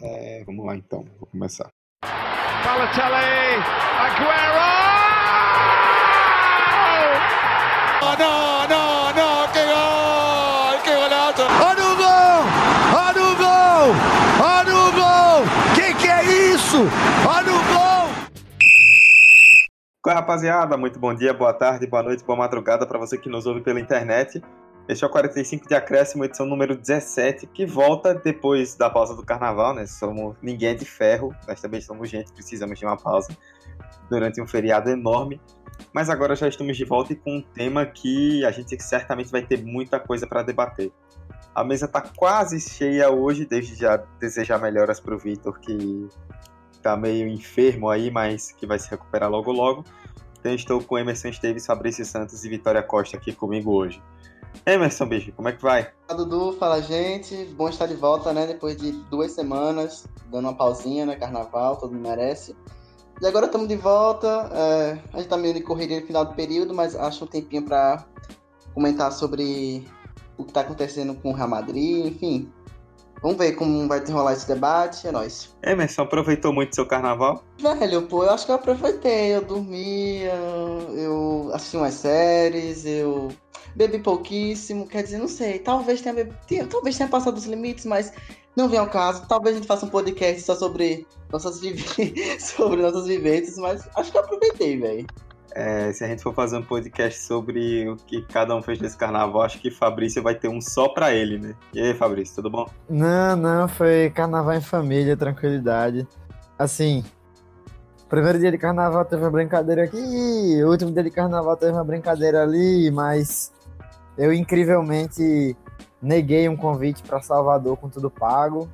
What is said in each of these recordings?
É, vamos lá então, vou começar. Balotelli, Aguero! Oh, no, no, no, que gol, que golazo! Olha o gol, olha o gol, olha o gol! Que que é isso? Olha o gol! Oi, rapaziada, muito bom dia, boa tarde, boa noite, boa madrugada para você que nos ouve pela internet. Este é o 45 de Acréscimo, edição número 17, que volta depois da pausa do carnaval, né? Somos ninguém é de ferro, nós também somos gente, precisamos de uma pausa durante um feriado enorme. Mas agora já estamos de volta e com um tema que a gente certamente vai ter muita coisa para debater. A mesa está quase cheia hoje, desde já desejar melhoras para o Vitor, que está meio enfermo aí, mas que vai se recuperar logo logo. Então estou com Emerson Esteves, Fabrício Santos e Vitória Costa aqui comigo hoje. Emerson, bicho, como é que vai? Fala, Dudu, fala gente. Bom estar de volta, né? Depois de duas semanas, dando uma pausinha, né? Carnaval, todo mundo merece. E agora estamos de volta. É, a gente tá meio de correria no final do período, mas acho um tempinho para comentar sobre o que tá acontecendo com o Real Madrid, enfim. Vamos ver como vai rolar esse debate, é nóis. Emerson, aproveitou muito seu carnaval? Velho, pô, eu acho que eu aproveitei. Eu dormia, eu assisti umas séries, eu bebi pouquíssimo. Quer dizer, não sei, talvez tenha, talvez tenha passado os limites, mas não vem ao caso. Talvez a gente faça um podcast só sobre nossas, sobre nossas vivências, mas acho que eu aproveitei, velho. É, se a gente for fazer um podcast sobre o que cada um fez nesse carnaval, acho que Fabrício vai ter um só pra ele, né? E aí, Fabrício, tudo bom? Não, não, foi carnaval em família, tranquilidade. Assim, primeiro dia de carnaval teve uma brincadeira aqui, último dia de carnaval teve uma brincadeira ali, mas eu incrivelmente neguei um convite para Salvador com tudo pago,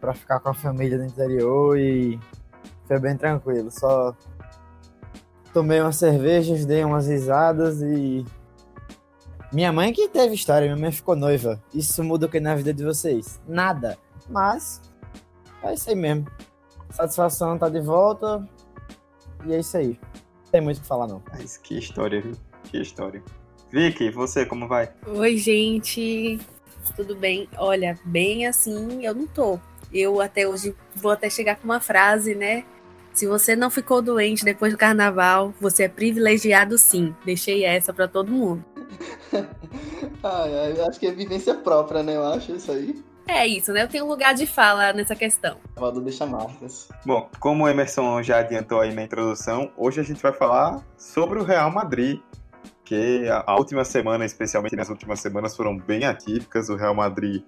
para ficar com a família no interior e foi bem tranquilo, só tomei umas cervejas, dei umas risadas e. Minha mãe que teve história, minha mãe ficou noiva. Isso muda o que na vida de vocês? Nada. Mas é isso aí mesmo. Satisfação tá de volta. E é isso aí. Não tem muito o que falar, não. Mas que história, viu? Que história. Vicky, você, como vai? Oi, gente. Tudo bem? Olha, bem assim eu não tô. Eu até hoje vou até chegar com uma frase, né? Se você não ficou doente depois do carnaval, você é privilegiado sim. Deixei essa para todo mundo. ai, ai, acho que é vivência própria, né? Eu acho isso aí. É isso, né? Eu tenho lugar de fala nessa questão. Valdo deixa marcas. Bom, como o Emerson já adiantou aí na introdução, hoje a gente vai falar sobre o Real Madrid, que a última semana, especialmente nas últimas semanas, foram bem atípicas. O Real Madrid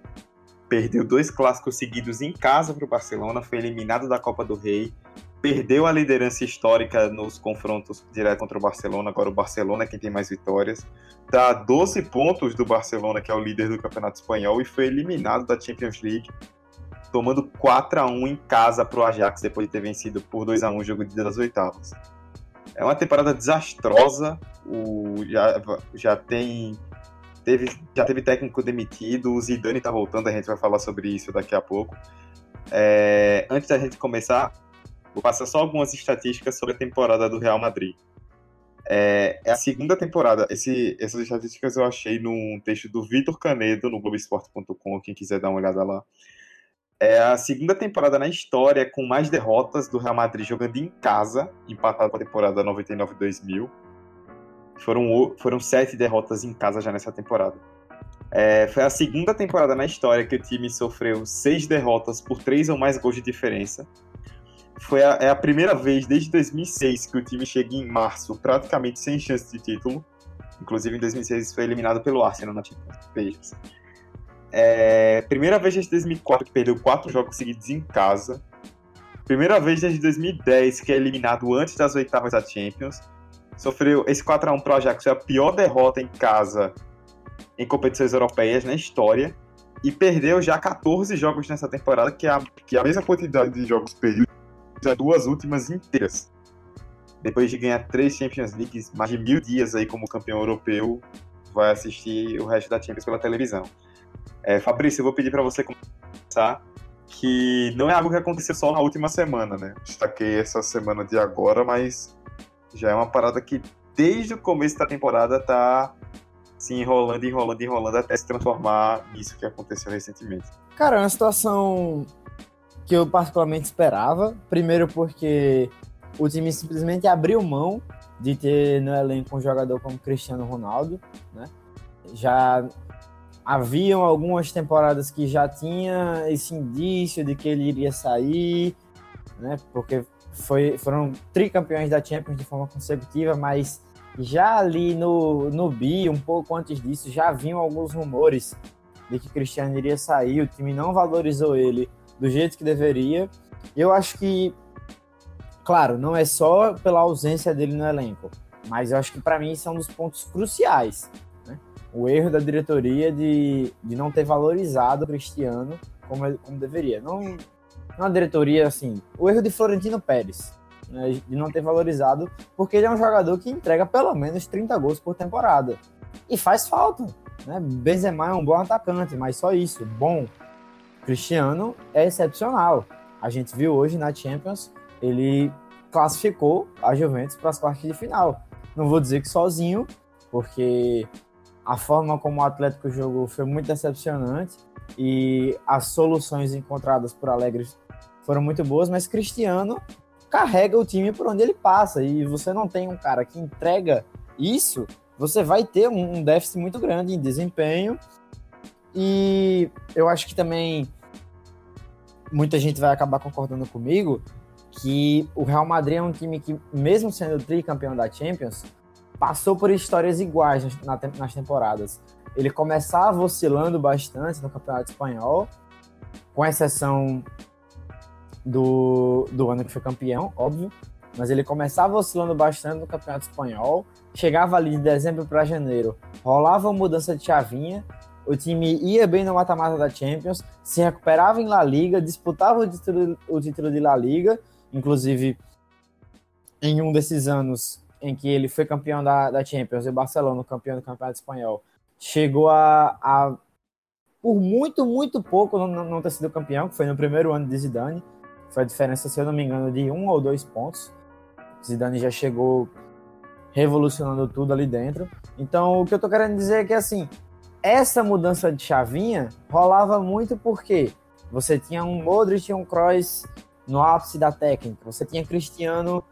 perdeu dois clássicos seguidos em casa para o Barcelona, foi eliminado da Copa do Rei perdeu a liderança histórica nos confrontos direto contra o Barcelona. Agora o Barcelona é quem tem mais vitórias. Dá 12 pontos do Barcelona, que é o líder do Campeonato Espanhol, e foi eliminado da Champions League, tomando 4 a 1 em casa para o Ajax, depois de ter vencido por 2 a 1 o jogo de das oitavas. É uma temporada desastrosa. O, já, já tem teve, já teve técnico demitido, o Zidane está voltando, a gente vai falar sobre isso daqui a pouco. É, antes da gente começar, Vou passar só algumas estatísticas sobre a temporada do Real Madrid. É, é a segunda temporada. Esse, essas estatísticas eu achei num texto do Vitor Canedo, no Globoesporte.com, quem quiser dar uma olhada lá. É a segunda temporada na história com mais derrotas do Real Madrid jogando em casa, empatado com a temporada 99-2000. Foram, foram sete derrotas em casa já nessa temporada. É, foi a segunda temporada na história que o time sofreu seis derrotas por três ou mais gols de diferença foi a, é a primeira vez desde 2006 que o time chega em março praticamente sem chance de título. Inclusive em 2006 foi eliminado pelo Arsenal na Champions. É, primeira vez desde 2004 que perdeu quatro jogos seguidos em casa. Primeira vez desde 2010 que é eliminado antes das oitavas da Champions. Sofreu esse 4x1 pro Ajax, foi a pior derrota em casa em competições europeias na história. E perdeu já 14 jogos nessa temporada, que é a, que é a mesma quantidade de jogos perdidos as duas últimas inteiras. Depois de ganhar três Champions Leagues, mais de mil dias aí como campeão europeu, vai assistir o resto da Champions pela televisão. É, Fabrício, eu vou pedir para você começar que não é algo que aconteceu só na última semana, né? Destaquei essa semana de agora, mas já é uma parada que desde o começo da temporada tá se enrolando, enrolando, enrolando até se transformar nisso que aconteceu recentemente. Cara, é uma situação que eu particularmente esperava. Primeiro porque o time simplesmente abriu mão de ter no elenco um jogador como Cristiano Ronaldo, né? Já haviam algumas temporadas que já tinha esse indício de que ele iria sair, né? Porque foi, foram tricampeões da Champions de forma consecutiva, mas já ali no, no bi, um pouco antes disso, já vinham alguns rumores de que Cristiano iria sair, o time não valorizou ele do jeito que deveria. Eu acho que, claro, não é só pela ausência dele no elenco, mas eu acho que para mim isso é um dos pontos cruciais. Né? O erro da diretoria de, de não ter valorizado o Cristiano como, como deveria. Não, não diretoria, assim, o erro de Florentino Pérez, né, de não ter valorizado, porque ele é um jogador que entrega pelo menos 30 gols por temporada. E faz falta. Né? Benzema é um bom atacante, mas só isso, bom. Cristiano é excepcional. A gente viu hoje na Champions, ele classificou a Juventus para as quartas de final. Não vou dizer que sozinho, porque a forma como o Atlético jogou foi muito decepcionante e as soluções encontradas por Alegre foram muito boas, mas Cristiano carrega o time por onde ele passa e você não tem um cara que entrega isso, você vai ter um déficit muito grande em desempenho. E eu acho que também muita gente vai acabar concordando comigo que o Real Madrid é um time que, mesmo sendo tricampeão da Champions, passou por histórias iguais nas temporadas. Ele começava oscilando bastante no Campeonato Espanhol, com exceção do, do ano que foi campeão, óbvio, mas ele começava oscilando bastante no Campeonato Espanhol, chegava ali de dezembro para janeiro, rolava uma mudança de chavinha, o time ia bem no mata-mata da Champions, se recuperava em La Liga, disputava o título, o título de La Liga, inclusive em um desses anos em que ele foi campeão da, da Champions e o Barcelona campeão do Campeonato Espanhol, chegou a, a por muito, muito pouco não, não ter sido campeão, que foi no primeiro ano de Zidane, foi a diferença, se eu não me engano, de um ou dois pontos. Zidane já chegou revolucionando tudo ali dentro. Então, o que eu tô querendo dizer é que, assim, essa mudança de chavinha rolava muito porque você tinha um Modric e um Kroos no ápice da técnica, você tinha Cristiano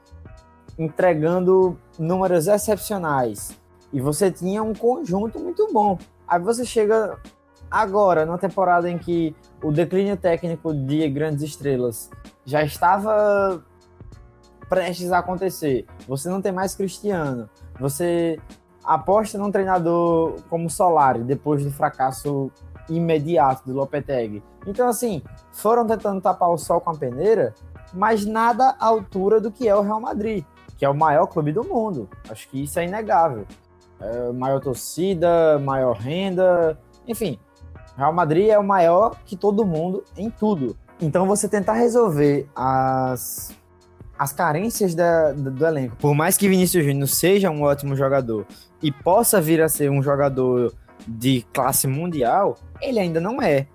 entregando números excepcionais e você tinha um conjunto muito bom. Aí você chega agora, numa temporada em que o declínio técnico de grandes estrelas já estava prestes a acontecer. Você não tem mais Cristiano. Você aposta num treinador como Solari depois do fracasso imediato do Lopetegui. Então, assim, foram tentando tapar o sol com a peneira, mas nada à altura do que é o Real Madrid, que é o maior clube do mundo. Acho que isso é inegável. É maior torcida, maior renda, enfim. Real Madrid é o maior que todo mundo em tudo. Então, você tentar resolver as as carências da, do, do, elenco. Por mais que Vinícius Júnior seja um ótimo jogador e possa vir a ser um jogador de classe mundial, ele ainda não é.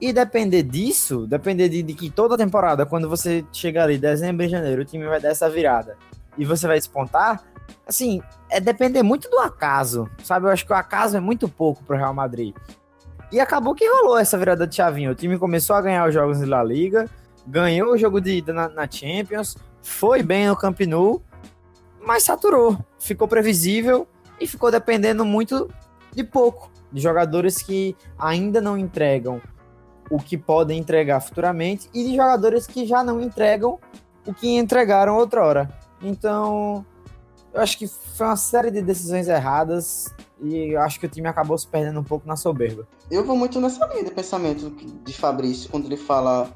E depender disso, depender de, de que toda temporada, quando você chegar ali, dezembro e janeiro, o time vai dar essa virada e você vai despontar, assim, é depender muito do acaso, sabe? Eu acho que o acaso é muito pouco pro Real Madrid. E acabou que rolou essa virada de chavinha. O time começou a ganhar os jogos da Liga, ganhou o jogo de ida na, na Champions, foi bem no Camp Nou, mas saturou, ficou previsível e ficou dependendo muito de pouco, de jogadores que ainda não entregam o que podem entregar futuramente e de jogadores que já não entregam o que entregaram outrora. Então, eu acho que foi uma série de decisões erradas e eu acho que o time acabou se perdendo um pouco na soberba. Eu vou muito nessa linha de pensamento de Fabrício quando ele fala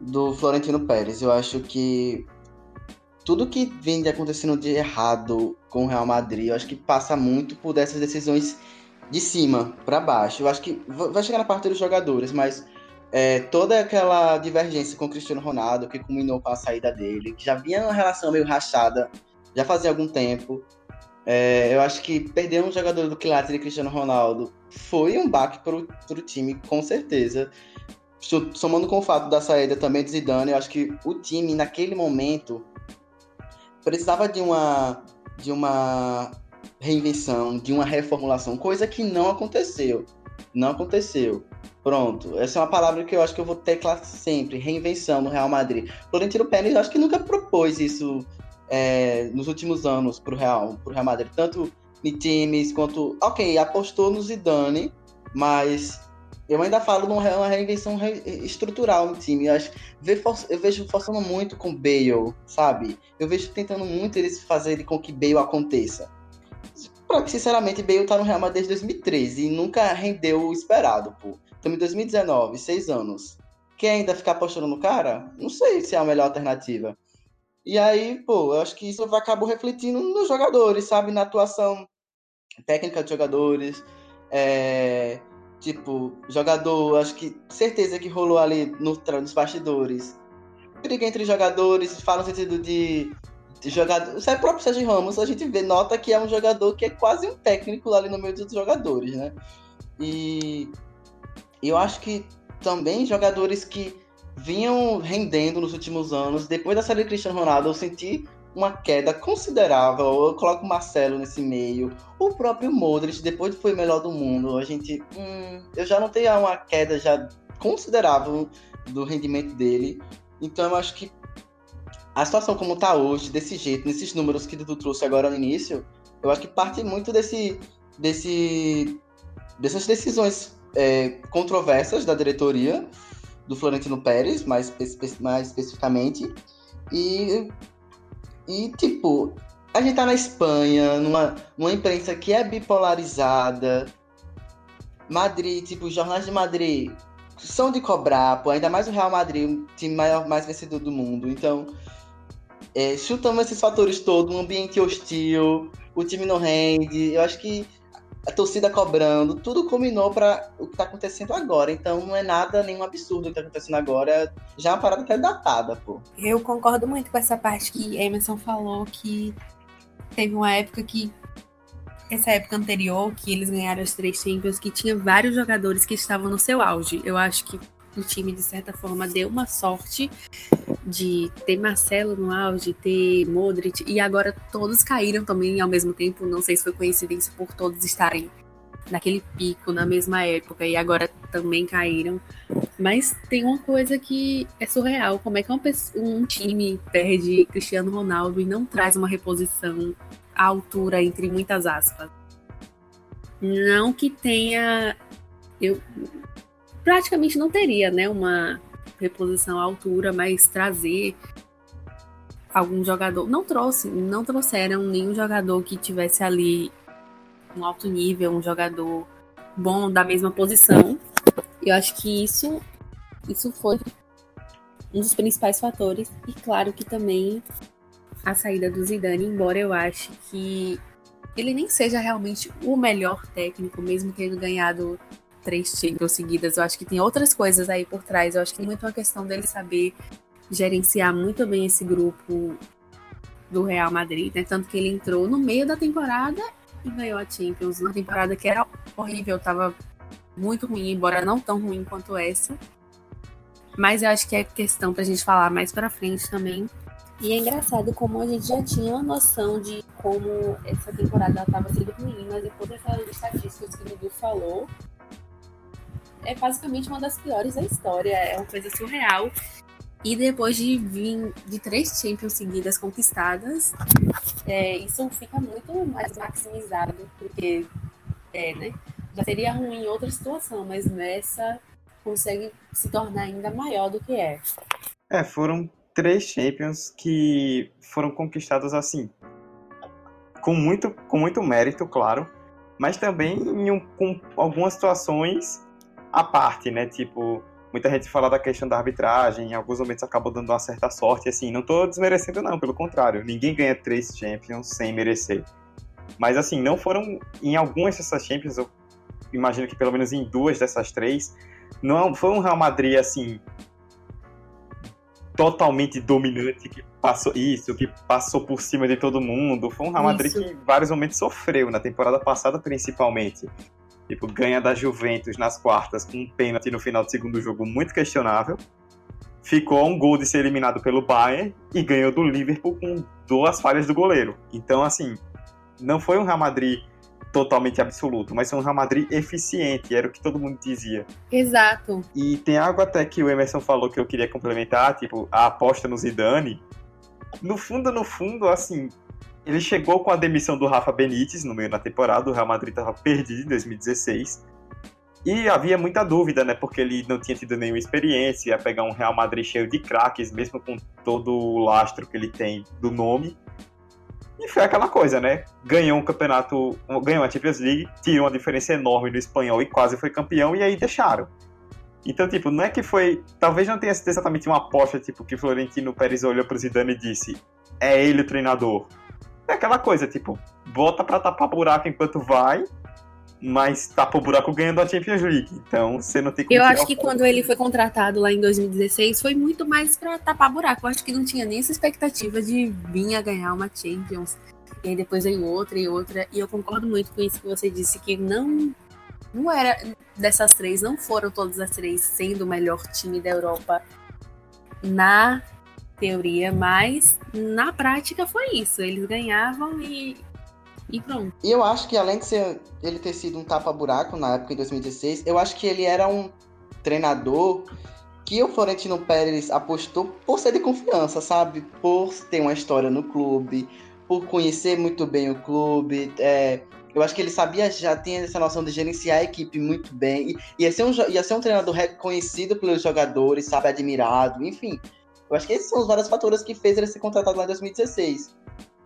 do Florentino Pérez. Eu acho que tudo que vem de acontecendo de errado com o Real Madrid, eu acho que passa muito por dessas decisões de cima para baixo. Eu acho que vai chegar na parte dos jogadores, mas é, toda aquela divergência com o Cristiano Ronaldo, que culminou com a saída dele, que já vinha uma relação meio rachada já fazia algum tempo. É, eu acho que perder um jogador do quilate de Cristiano Ronaldo foi um baque para o time, com certeza somando com o fato da saída também de Zidane, eu acho que o time naquele momento precisava de uma de uma reinvenção, de uma reformulação, coisa que não aconteceu. Não aconteceu. Pronto, essa é uma palavra que eu acho que eu vou teclar sempre, reinvenção no Real Madrid. Florentino Pérez, eu acho que nunca propôs isso é, nos últimos anos pro Real, pro Real Madrid, tanto em times quanto, ok, apostou no Zidane, mas eu ainda falo numa reinvenção estrutural no time. Eu, acho, eu vejo forçando muito com Bale, sabe? Eu vejo tentando muito eles fazerem com que Bale aconteça. Porque, sinceramente, Bale tá no Real Madrid desde 2013 e nunca rendeu o esperado, pô. Estamos em 2019, seis anos. Quer ainda ficar apostando no cara? Não sei se é a melhor alternativa. E aí, pô, eu acho que isso acabou refletindo nos jogadores, sabe? Na atuação técnica de jogadores. É... Tipo, jogador, acho que certeza que rolou ali no, nos bastidores. Briga entre jogadores, fala no sentido de, de jogador. Isso é próprio Sérgio Ramos, a gente vê, nota que é um jogador que é quase um técnico ali no meio dos jogadores, né? E eu acho que também jogadores que vinham rendendo nos últimos anos, depois da saída de Cristiano Ronaldo, eu senti uma queda considerável. Eu coloco o Marcelo nesse meio, o próprio Modric, depois foi melhor do mundo. A gente, hum, eu já notei uma queda já considerável do rendimento dele. Então eu acho que a situação como está hoje, desse jeito, nesses números que tu trouxe agora no início, eu acho que parte muito desse, desse dessas decisões é, controversas da diretoria do Florentino Pérez, mais, mais especificamente. E, e, tipo, a gente tá na Espanha, numa, numa imprensa que é bipolarizada. Madrid, tipo, os jornais de Madrid são de cobrar, pô, ainda mais o Real Madrid, o time maior, mais vencedor do mundo. Então, é, chutamos esses fatores todos, um ambiente hostil, o time não rende. Eu acho que a torcida cobrando, tudo combinou para o que está acontecendo agora. Então não é nada, nenhum absurdo o que está acontecendo agora. Já é uma parada que é datada, pô. Eu concordo muito com essa parte que Emerson falou que teve uma época que. Essa época anterior, que eles ganharam as três Champions, que tinha vários jogadores que estavam no seu auge. Eu acho que o time, de certa forma, deu uma sorte de ter Marcelo no auge, ter Modric, e agora todos caíram também ao mesmo tempo. Não sei se foi coincidência por todos estarem naquele pico na mesma época e agora também caíram. Mas tem uma coisa que é surreal: como é que um time perde Cristiano Ronaldo e não traz uma reposição à altura, entre muitas aspas? Não que tenha. Eu, praticamente não teria, né, uma reposição à altura, mas trazer algum jogador. Não trouxe, não trouxeram nenhum jogador que tivesse ali um alto nível, um jogador bom da mesma posição. Eu acho que isso, isso foi um dos principais fatores. E claro que também a saída do Zidane, embora eu ache que ele nem seja realmente o melhor técnico, mesmo tendo ganhado três Champions seguidas. Eu acho que tem outras coisas aí por trás. Eu acho que é muito uma questão dele saber gerenciar muito bem esse grupo do Real Madrid, né? Tanto que ele entrou no meio da temporada e ganhou a Champions. Uma temporada que era horrível, tava muito ruim, embora não tão ruim quanto essa. Mas eu acho que é questão pra gente falar mais pra frente também. E é engraçado como a gente já tinha uma noção de como essa temporada estava sendo ruim, mas depois dessas estatísticas que o Dudu falou, é basicamente uma das piores da história. É uma coisa surreal. E depois de vir de três Champions seguidas conquistadas, é, isso fica muito mais maximizado, porque é, né? Já seria ruim em outra situação, mas nessa consegue se tornar ainda maior do que é. É, foram três Champions que foram conquistadas assim, com muito, com muito mérito, claro, mas também em um, com algumas situações à parte, né? Tipo, muita gente fala da questão da arbitragem, em alguns momentos acabou dando uma certa sorte, assim, não tô desmerecendo não, pelo contrário, ninguém ganha três Champions sem merecer. Mas assim, não foram em algumas dessas Champions, eu imagino que pelo menos em duas dessas três, não foi um Real Madrid assim totalmente dominante que passou isso, que passou por cima de todo mundo. Foi um Real Madrid isso. que em vários momentos sofreu na temporada passada principalmente. Tipo, ganha da Juventus nas quartas com um pênalti no final do segundo jogo muito questionável. Ficou a um gol de ser eliminado pelo Bayern e ganhou do Liverpool com duas falhas do goleiro. Então, assim, não foi um Real Madrid totalmente absoluto, mas foi um Real Madrid eficiente, era o que todo mundo dizia. Exato. E tem algo até que o Emerson falou que eu queria complementar, tipo, a aposta no Zidane. No fundo, no fundo, assim, ele chegou com a demissão do Rafa Benítez no meio da temporada, o Real Madrid estava perdido em 2016. E havia muita dúvida, né? Porque ele não tinha tido nenhuma experiência, ia pegar um Real Madrid cheio de craques, mesmo com todo o lastro que ele tem do nome. E foi aquela coisa, né? Ganhou um campeonato, ganhou a Champions League, tirou uma diferença enorme no espanhol e quase foi campeão, e aí deixaram. Então, tipo, não é que foi. Talvez não tenha sido exatamente uma aposta, tipo, que Florentino Pérez olhou pro Zidane e disse: é ele o treinador. É aquela coisa, tipo, bota pra tapar buraco enquanto vai, mas tapa o buraco ganhando a Champions League. Então você não tem como Eu acho que quando ele foi contratado lá em 2016 foi muito mais pra tapar buraco. Eu acho que não tinha nem essa expectativa de vir a ganhar uma Champions. E aí depois veio outra e outra. E eu concordo muito com isso que você disse, que não. Não era. Dessas três, não foram todas as três sendo o melhor time da Europa na teoria, mas na prática foi isso. Eles ganhavam e. E pronto. E eu acho que além de ser ele ter sido um tapa-buraco na época em 2016, eu acho que ele era um treinador que o Florentino Pérez apostou por ser de confiança, sabe? Por ter uma história no clube, por conhecer muito bem o clube. é, eu acho que ele sabia, já tinha essa noção de gerenciar a equipe muito bem. E ia ser um, ia ser um treinador reconhecido pelos jogadores, sabe? Admirado, enfim. Eu acho que esses são os vários fatores que fez ele ser contratado lá em 2016.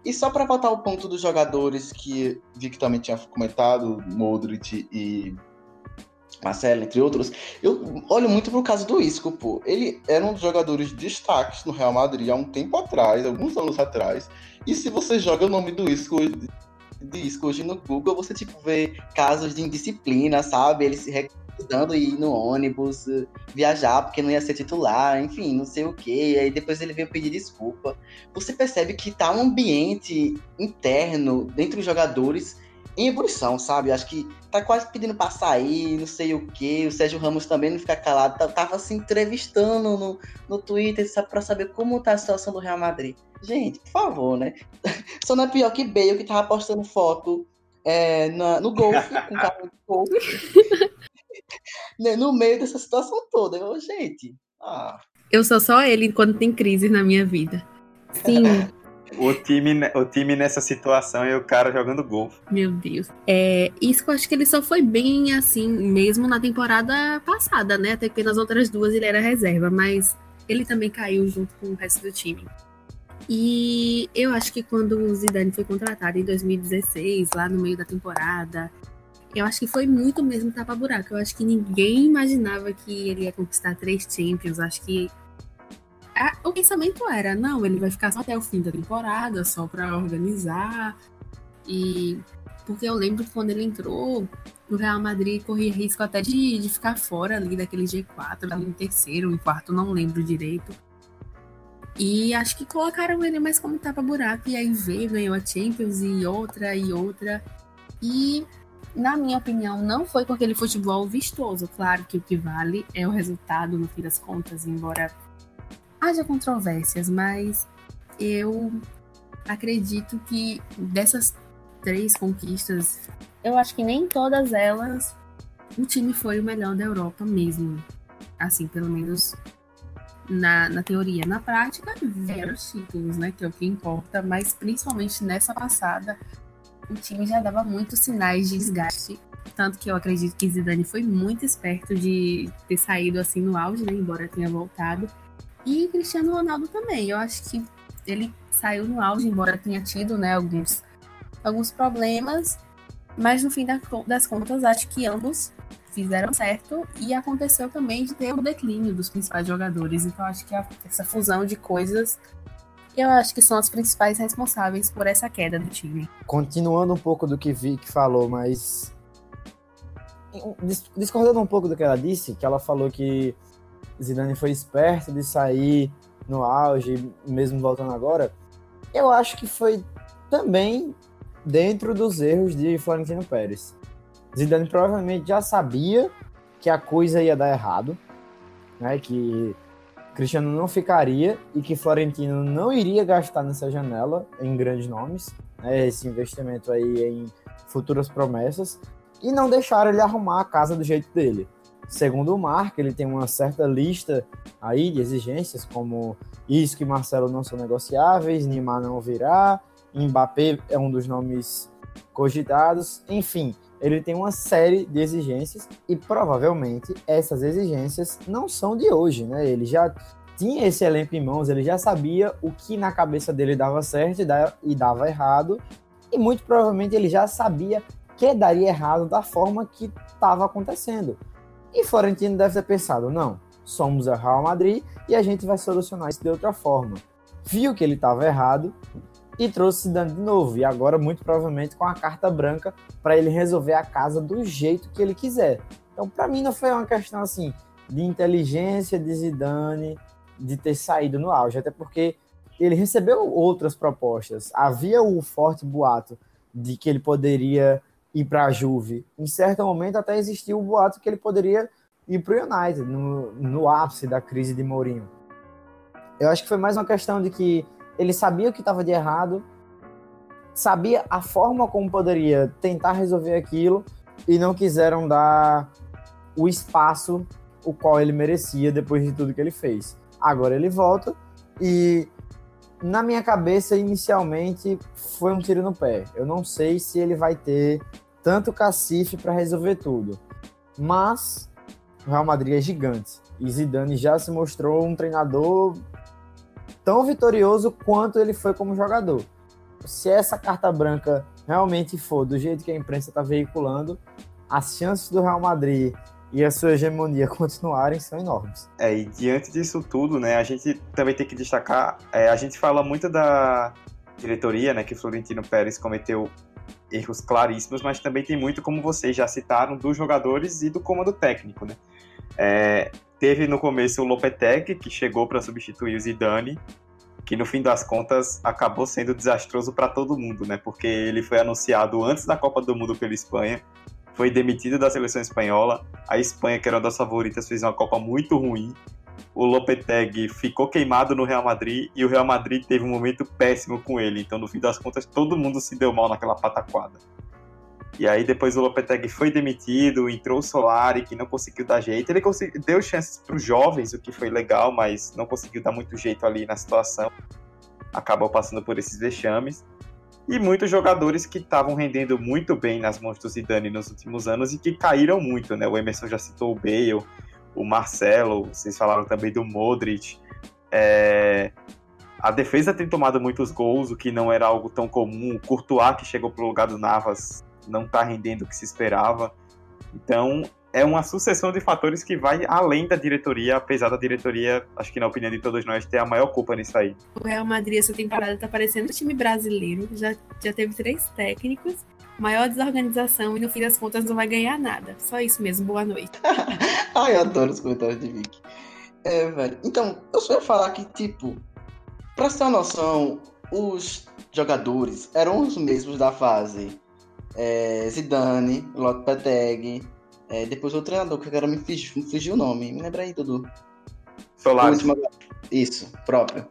E só para voltar ao ponto dos jogadores que vi que também tinha comentado, Modric e Marcelo, entre outros, eu olho muito pro caso do Isco, pô. Ele era um dos jogadores de destaques no Real Madrid há um tempo atrás, alguns anos atrás. E se você joga o nome do Isco, de Isco hoje no Google, você tipo vê casos de indisciplina, sabe? Ele se recusando a ir no ônibus, eh, viajar porque não ia ser titular, enfim, não sei o quê. Aí depois ele veio pedir desculpa você percebe que tá um ambiente interno dentro dos jogadores em ebulição, sabe? Acho que tá quase pedindo pra sair, não sei o que. O Sérgio Ramos também não fica calado. tá- Tava se entrevistando no, no Twitter sabe, pra saber como tá a situação do Real Madrid. Gente, por favor, né? Só não é pior que Bale, que tava postando foto é, na- no golfe, com carro de golfe. né, no meio dessa situação toda. Eu, gente, ah, Eu sou só ele quando tem crise na minha vida. Sim, O time, o time nessa situação e o cara jogando golfe. meu Deus. É, isso que eu acho que ele só foi bem assim, mesmo na temporada passada, né? Até que nas outras duas ele era reserva, mas ele também caiu junto com o resto do time. E eu acho que quando o Zidane foi contratado em 2016, lá no meio da temporada, eu acho que foi muito mesmo tapa-buraco. Eu acho que ninguém imaginava que ele ia conquistar três Champions. Acho que o pensamento era, não, ele vai ficar só até o fim da temporada, só pra organizar. E porque eu lembro que quando ele entrou, o Real Madrid corria risco até de, de ficar fora ali daquele G4, ali em terceiro, em quarto, não lembro direito. E acho que colocaram ele mais como tapa-buraco, e aí veio, ganhou a Champions e outra e outra. E, na minha opinião, não foi com aquele futebol vistoso. Claro que o que vale é o resultado, no fim das contas, embora haja controvérsias, mas eu acredito que dessas três conquistas, eu acho que nem todas elas o time foi o melhor da Europa mesmo. Assim, pelo menos na, na teoria. Na prática, vieram os títulos, né? Que é o que importa, mas principalmente nessa passada, o time já dava muitos sinais de desgaste. Tanto que eu acredito que Zidane foi muito esperto de ter saído assim no auge, né? Embora tenha voltado. E Cristiano Ronaldo também. Eu acho que ele saiu no auge, embora tenha tido, né, alguns, alguns problemas. Mas no fim da- das contas, acho que ambos fizeram certo e aconteceu também de ter o declínio dos principais jogadores. Então acho que a- essa fusão de coisas, eu acho que são as principais responsáveis por essa queda do time. Continuando um pouco do que Vic falou, mas dis- discordando um pouco do que ela disse, que ela falou que Zidane foi esperto de sair no auge, mesmo voltando agora, eu acho que foi também dentro dos erros de Florentino Pérez. Zidane provavelmente já sabia que a coisa ia dar errado, né? Que Cristiano não ficaria e que Florentino não iria gastar nessa janela em grandes nomes. né, Esse investimento aí em futuras promessas e não deixaram ele arrumar a casa do jeito dele. Segundo o Mark, ele tem uma certa lista aí de exigências, como isso que Marcelo não são negociáveis, Neymar não virá, Mbappé é um dos nomes cogitados, enfim, ele tem uma série de exigências e provavelmente essas exigências não são de hoje, né? Ele já tinha esse elenco em mãos, ele já sabia o que na cabeça dele dava certo e dava errado, e muito provavelmente ele já sabia que daria errado da forma que estava acontecendo. E Florentino deve ter pensado: não, somos o Real Madrid e a gente vai solucionar isso de outra forma. Viu que ele estava errado e trouxe Zidane de novo. E agora, muito provavelmente, com a carta branca para ele resolver a casa do jeito que ele quiser. Então, para mim, não foi uma questão assim de inteligência de Zidane de ter saído no auge, até porque ele recebeu outras propostas. Havia o forte boato de que ele poderia ir para a Juve. Em certo momento até existiu o boato que ele poderia ir para o United, no, no ápice da crise de Mourinho. Eu acho que foi mais uma questão de que ele sabia o que estava de errado, sabia a forma como poderia tentar resolver aquilo e não quiseram dar o espaço o qual ele merecia depois de tudo que ele fez. Agora ele volta e na minha cabeça inicialmente foi um tiro no pé. Eu não sei se ele vai ter tanto cacife para resolver tudo. Mas o Real Madrid é gigante e Zidane já se mostrou um treinador tão vitorioso quanto ele foi como jogador. Se essa carta branca realmente for do jeito que a imprensa está veiculando, as chances do Real Madrid e a sua hegemonia continuarem são enormes. É, e diante disso tudo, né, a gente também tem que destacar, é, a gente fala muito da diretoria, né, que Florentino Pérez cometeu erros claríssimos, mas também tem muito, como vocês já citaram, dos jogadores e do comando técnico, né? É, teve no começo o Lopetegui, que chegou para substituir o Zidane, que no fim das contas acabou sendo desastroso para todo mundo, né? Porque ele foi anunciado antes da Copa do Mundo pela Espanha, foi demitido da seleção espanhola. A Espanha, que era uma das favoritas, fez uma Copa muito ruim o Lopetegui ficou queimado no Real Madrid e o Real Madrid teve um momento péssimo com ele. Então, no fim das contas, todo mundo se deu mal naquela pataquada. E aí depois o Lopetegui foi demitido, entrou o Solari, que não conseguiu dar jeito. Ele conseguiu, deu chances para os jovens, o que foi legal, mas não conseguiu dar muito jeito ali na situação. Acabou passando por esses vexames. E muitos jogadores que estavam rendendo muito bem nas mãos do Zidane nos últimos anos e que caíram muito, né? O Emerson já citou o Bale, o Marcelo, vocês falaram também do Modric. É, a defesa tem tomado muitos gols, o que não era algo tão comum. O Courtois, que chegou para o lugar do Navas, não está rendendo o que se esperava. Então, é uma sucessão de fatores que vai além da diretoria, apesar da diretoria, acho que na opinião de todos nós, ter a maior culpa nisso aí. O Real Madrid essa temporada está parecendo um time brasileiro, já, já teve três técnicos maior desorganização e no fim das contas não vai ganhar nada. Só isso mesmo, boa noite. Ai, eu adoro os comentários de Vicky. É, velho. Então, eu só ia falar que, tipo, pra ter uma noção, os jogadores eram os mesmos da fase é, Zidane, Lopetegui, é, depois o treinador, que agora me fugiu, me fugiu o nome. Me lembra aí, Dudu. Solari. Isso, próprio.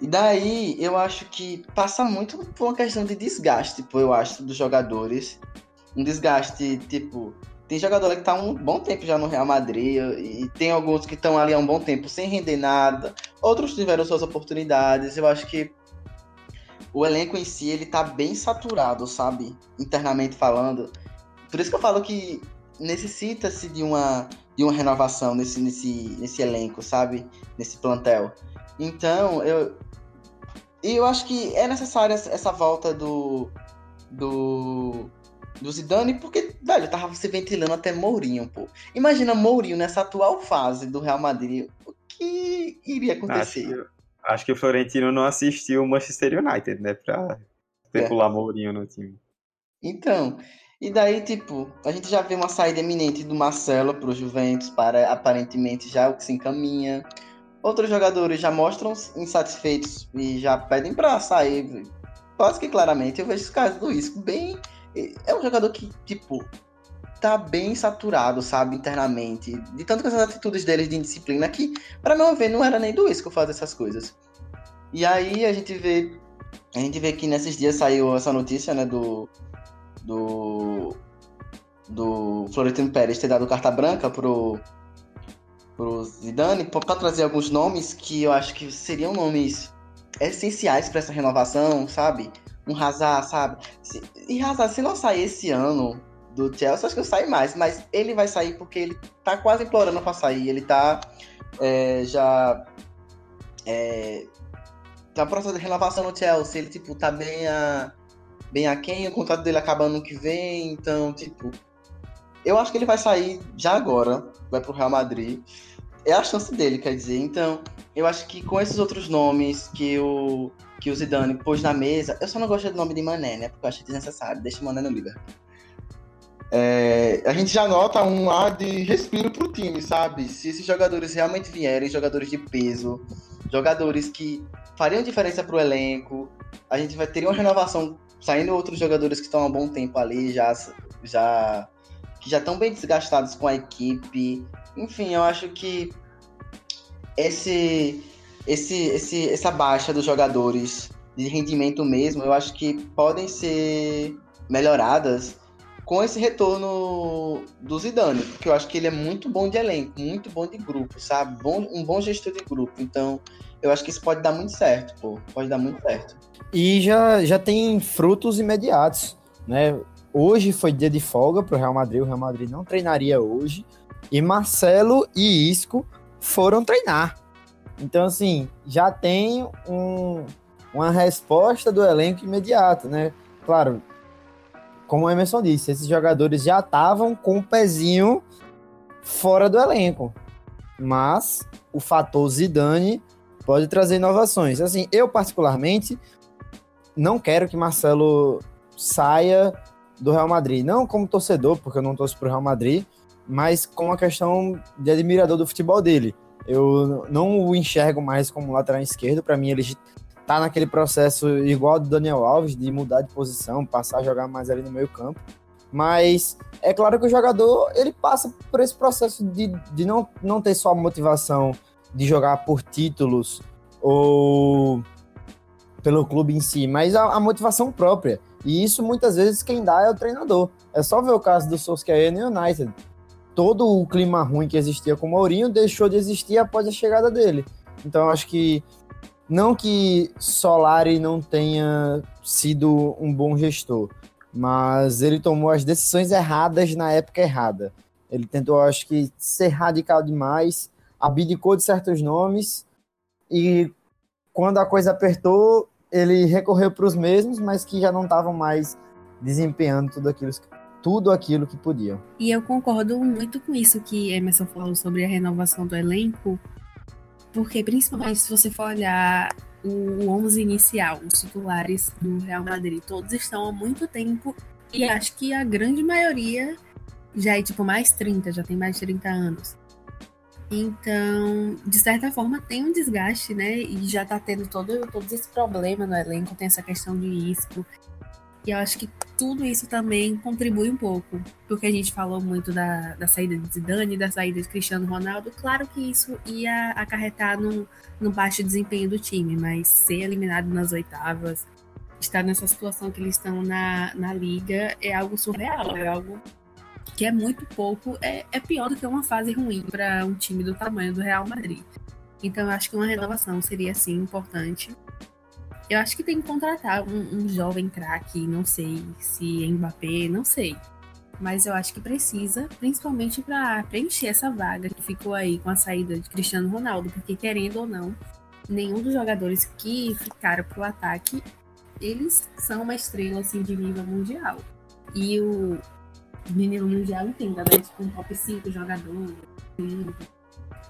E daí eu acho que passa muito por uma questão de desgaste, tipo, eu acho, dos jogadores. Um desgaste, tipo, tem jogador que tá um bom tempo já no Real Madrid, e tem alguns que estão ali há um bom tempo sem render nada, outros tiveram suas oportunidades. Eu acho que o elenco em si, ele tá bem saturado, sabe? Internamente falando. Por isso que eu falo que necessita-se de uma, de uma renovação nesse, nesse, nesse elenco, sabe? Nesse plantel. Então, eu, e eu acho que é necessária essa volta do. do. do Zidane, porque, velho, tava se ventilando até Mourinho, pô. Imagina Mourinho nessa atual fase do Real Madrid. O que iria acontecer? Acho que, acho que o Florentino não assistiu o Manchester United, né? Pra especular é. Mourinho no time. Então. E daí, tipo, a gente já vê uma saída eminente do Marcelo pro Juventus para aparentemente já o que se encaminha. Outros jogadores já mostram insatisfeitos e já pedem para sair. Quase que claramente. Eu vejo esse caso do Isco bem. É um jogador que, tipo, tá bem saturado, sabe, internamente. De tanto que essas atitudes deles de indisciplina que, para meu ver, não era nem do Isco fazer essas coisas. E aí a gente vê. A gente vê que nesses dias saiu essa notícia, né, do, do, do Florentino Pérez ter dado carta branca pro, pro Zidane para trazer alguns nomes que eu acho que seriam nomes essenciais para essa renovação, sabe? Um Hazard, sabe? E Hazard, se não sair esse ano do Chelsea, acho que sai mais, mas ele vai sair porque ele tá quase implorando para sair, ele tá é, já é, tá processo de renovação no Chelsea, ele tipo tá bem a bem aquém, o contrato dele acaba ano que vem, então tipo eu acho que ele vai sair já agora, vai pro Real Madrid. É a chance dele, quer dizer. Então, eu acho que com esses outros nomes que o, que o Zidane pôs na mesa, eu só não gosto do nome de Mané, né? Porque eu acho desnecessário. Deixa o Mané no Liverpool. É, a gente já nota um ar de respiro pro time, sabe? Se esses jogadores realmente vierem, jogadores de peso, jogadores que fariam diferença pro elenco, a gente vai ter uma renovação saindo outros jogadores que estão há bom tempo ali, já, já que já estão bem desgastados com a equipe. Enfim, eu acho que esse, esse, esse, essa baixa dos jogadores de rendimento mesmo, eu acho que podem ser melhoradas com esse retorno do Zidane, porque eu acho que ele é muito bom de elenco, muito bom de grupo, sabe? Bom, um bom gestor de grupo. Então, eu acho que isso pode dar muito certo, pô. Pode dar muito certo. E já, já tem frutos imediatos, né? Hoje foi dia de folga para o Real Madrid, o Real Madrid não treinaria hoje. E Marcelo e Isco foram treinar. Então, assim, já tem um, uma resposta do elenco imediato, né? Claro, como o Emerson disse, esses jogadores já estavam com o pezinho fora do elenco. Mas o fator Zidane pode trazer inovações. Assim, eu particularmente não quero que Marcelo saia do Real Madrid. Não como torcedor, porque eu não torço pro Real Madrid, mas com a questão de admirador do futebol dele. Eu não o enxergo mais como lateral esquerdo, para mim ele tá naquele processo igual do Daniel Alves, de mudar de posição, passar a jogar mais ali no meio campo. Mas é claro que o jogador ele passa por esse processo de, de não, não ter só a motivação de jogar por títulos ou pelo clube em si, mas a, a motivação própria. E isso muitas vezes quem dá é o treinador. É só ver o caso do Solskjaer no United. Todo o clima ruim que existia com o Mourinho deixou de existir após a chegada dele. Então acho que não que Solari não tenha sido um bom gestor, mas ele tomou as decisões erradas na época errada. Ele tentou, acho que, ser radical demais, abdicou de certos nomes e quando a coisa apertou, ele recorreu para os mesmos, mas que já não estavam mais desempenhando tudo aquilo, tudo aquilo que podiam. E eu concordo muito com isso que Emerson falou sobre a renovação do elenco, porque principalmente se você for olhar o 11 inicial, os titulares do Real Madrid, todos estão há muito tempo e acho que a grande maioria já é tipo mais 30, já tem mais de 30 anos. Então, de certa forma, tem um desgaste, né? E já tá tendo todo, todo esse problema no elenco, tem essa questão de isco. E eu acho que tudo isso também contribui um pouco. Porque a gente falou muito da, da saída de Zidane, da saída de Cristiano Ronaldo. Claro que isso ia acarretar no, no baixo desempenho do time, mas ser eliminado nas oitavas, estar nessa situação que eles estão na, na liga, é algo surreal, é algo que é muito pouco, é, é pior do que uma fase ruim para um time do tamanho do Real Madrid. Então eu acho que uma renovação seria sim importante. Eu acho que tem que contratar um, um jovem craque, não sei se é Mbappé, não sei. Mas eu acho que precisa, principalmente para preencher essa vaga que ficou aí com a saída de Cristiano Ronaldo, porque querendo ou não, nenhum dos jogadores que ficaram pro ataque, eles são uma estrela assim de nível mundial. E o, menino mundial entenda, né? Tipo um top 5 jogador,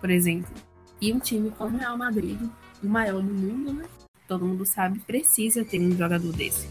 por exemplo. E um time como o Real Madrid, o maior do mundo, né? Todo mundo sabe, precisa ter um jogador desse.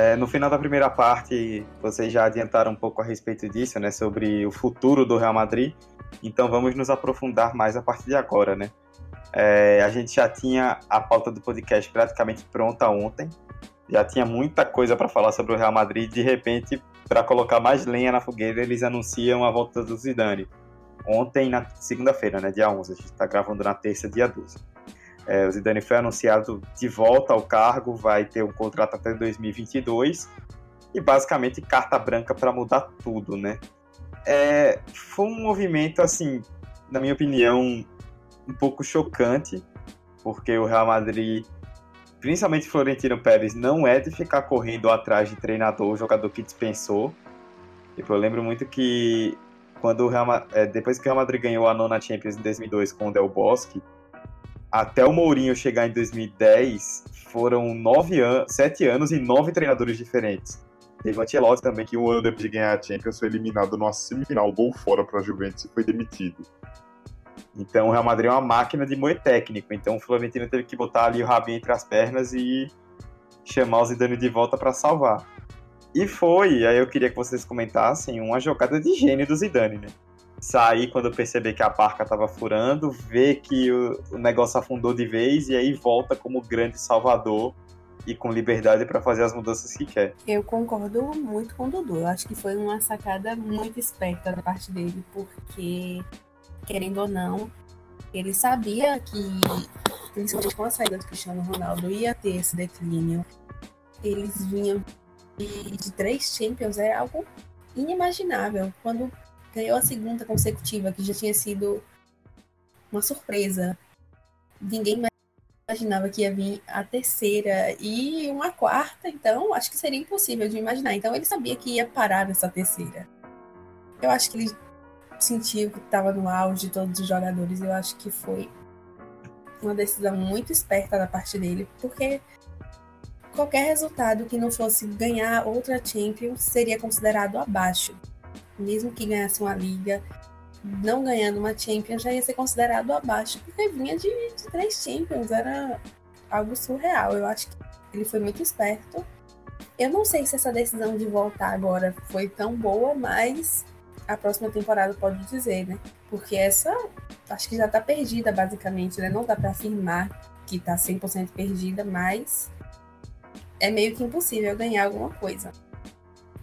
É, no final da primeira parte, vocês já adiantaram um pouco a respeito disso, né? Sobre o futuro do Real Madrid. Então vamos nos aprofundar mais a partir de agora, né? É, a gente já tinha a pauta do podcast praticamente pronta ontem. Já tinha muita coisa para falar sobre o Real Madrid. De repente, para colocar mais lenha na fogueira, eles anunciam a volta do Zidane. Ontem, na segunda-feira, né? Dia 11. A gente está gravando na terça, dia 12. É, o Zidane foi anunciado de volta ao cargo, vai ter um contrato até 2022 e basicamente carta branca para mudar tudo, né? É, foi um movimento, assim, na minha opinião, um pouco chocante, porque o Real Madrid, principalmente Florentino Pérez, não é de ficar correndo atrás de treinador, jogador que dispensou. Tipo, eu lembro muito que quando o Real, é, depois que o Real Madrid ganhou a nona Champions em 2002 com o Del Bosque, até o Mourinho chegar em 2010, foram nove anos, sete anos e nove treinadores diferentes. Teve o Ancelotti também, que um ano depois de ganhar a Champions foi eliminado numa semifinal, gol fora para a Juventus e foi demitido. Então o Real Madrid é uma máquina de moer técnico. Então o Florentino teve que botar ali o rabinho entre as pernas e chamar o Zidane de volta para salvar. E foi, aí eu queria que vocês comentassem, uma jogada de gênio do Zidane, né? Sair quando perceber que a barca estava furando, ver que o, negócio afundou de vez e aí volta como grande salvador e com liberdade para fazer as mudanças que quer. Eu concordo muito com o Dudu. Eu acho que foi uma sacada muito esperta da parte dele, porque, querendo ou não, ele sabia que, principalmente com a saída do Cristiano Ronaldo, ia ter esse declínio. Eles vinham de, de três Champions, é algo inimaginável. Quando ganhou a segunda consecutiva, que já tinha sido uma surpresa. Ninguém imaginava que ia vir a terceira e uma quarta, então acho que seria impossível de imaginar. Então ele sabia que ia parar nessa terceira. Eu acho que ele sentiu que estava no auge de todos os jogadores. Eu acho que foi uma decisão muito esperta da parte dele, porque qualquer resultado que não fosse ganhar outra Champions seria considerado abaixo mesmo que ganhasse uma liga, não ganhando uma Champions, já ia ser considerado abaixo, porque vinha de, de três Champions, era algo surreal. Eu acho que ele foi muito esperto. Eu não sei se essa decisão de voltar agora foi tão boa, mas a próxima temporada pode dizer, né? Porque essa acho que já tá perdida, basicamente, né? Não dá para afirmar que tá 100% perdida, mas é meio que impossível ganhar alguma coisa.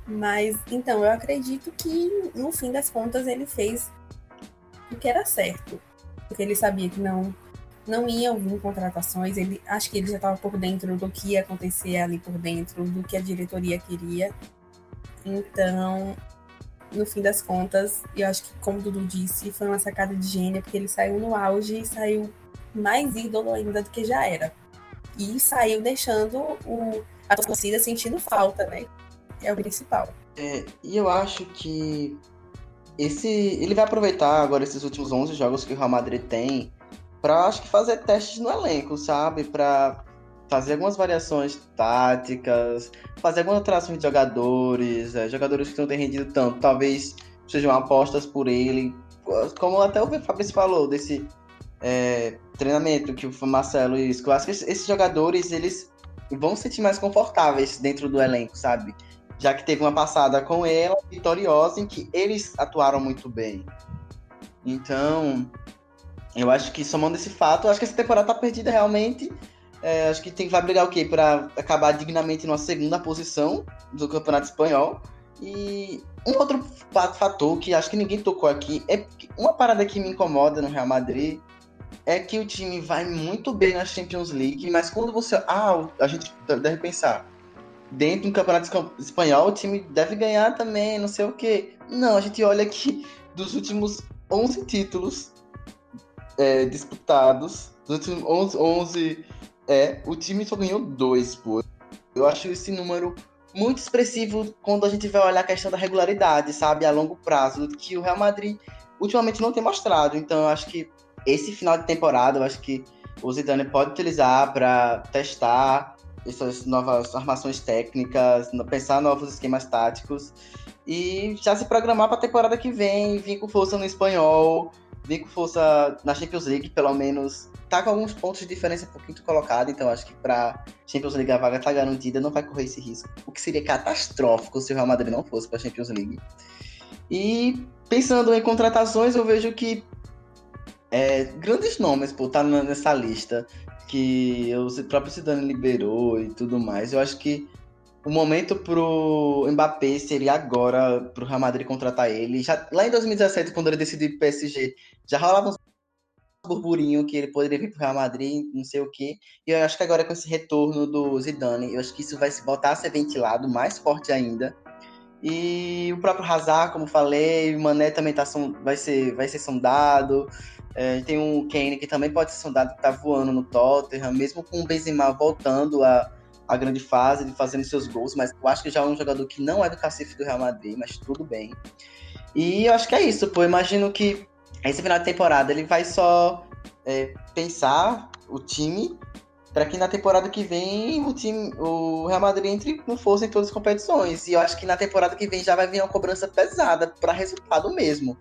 Mas, então, eu acredito que, no fim das contas, ele fez o que era certo. Porque ele sabia que não não iam vir contratações. Ele, acho que ele já estava por dentro do que ia acontecer ali por dentro, do que a diretoria queria. Então, no fim das contas, eu acho que, como o Dudu disse, foi uma sacada de gênio, porque ele saiu no auge e saiu mais ídolo ainda do que já era. E saiu deixando o, a torcida sentindo falta, né? É o principal. É, e eu acho que esse ele vai aproveitar agora esses últimos 11 jogos que o Real Madrid tem para acho que fazer testes no elenco, sabe? Para fazer algumas variações táticas, fazer algumas alterações de jogadores, é, jogadores que não têm rendido tanto, talvez sejam apostas por ele, como até o Fabrício falou desse é, treinamento que o Marcelo e eu acho que esses jogadores eles vão se sentir mais confortáveis dentro do elenco, sabe? Já que teve uma passada com ela vitoriosa em que eles atuaram muito bem. Então, eu acho que somando esse fato, acho que essa temporada tá perdida realmente. É, acho que tem, vai brigar o quê? Para acabar dignamente numa segunda posição do Campeonato Espanhol. E um outro fator que acho que ninguém tocou aqui é uma parada que me incomoda no Real Madrid é que o time vai muito bem na Champions League, mas quando você. Ah, a gente deve pensar dentro do campeonato espanhol, o time deve ganhar também, não sei o quê. Não, a gente olha que dos últimos 11 títulos é, disputados, dos últimos 11, 11 é, o time só ganhou dois, pô. Eu acho esse número muito expressivo quando a gente vai olhar a questão da regularidade, sabe, a longo prazo, que o Real Madrid ultimamente não tem mostrado. Então eu acho que esse final de temporada, eu acho que o Zidane pode utilizar para testar essas novas armações técnicas, pensar novos esquemas táticos e já se programar para a temporada que vem, vir com força no espanhol vem com força na Champions League, pelo menos tá com alguns pontos de diferença por quinto colocado, então acho que pra Champions League a vaga tá garantida, não vai correr esse risco. O que seria catastrófico se o Real Madrid não fosse pra Champions League. E pensando em contratações, eu vejo que é, grandes nomes, pô, tá nessa lista que o próprio Zidane liberou e tudo mais. Eu acho que o momento pro Mbappé seria agora pro Real Madrid contratar ele. Já, lá em 2017, quando ele decidiu pro PSG, já rolava uns burburinho que ele poderia vir pro Real Madrid, não sei o quê. E eu acho que agora com esse retorno do Zidane, eu acho que isso vai se voltar a ser ventilado mais forte ainda. E o próprio Hazard, como falei, o Mané também tá, vai, ser, vai ser sondado. É, tem um Kane que também pode ser sondado, que tá voando no Tottenham, mesmo com o Benzema voltando a, a grande fase, de fazendo seus gols, mas eu acho que já é um jogador que não é do cacife do Real Madrid, mas tudo bem. E eu acho que é isso, pô. Eu imagino que esse final de temporada ele vai só é, pensar o time para que na temporada que vem o time, o Real Madrid entre com força em todas as competições. E eu acho que na temporada que vem já vai vir uma cobrança pesada para resultado mesmo.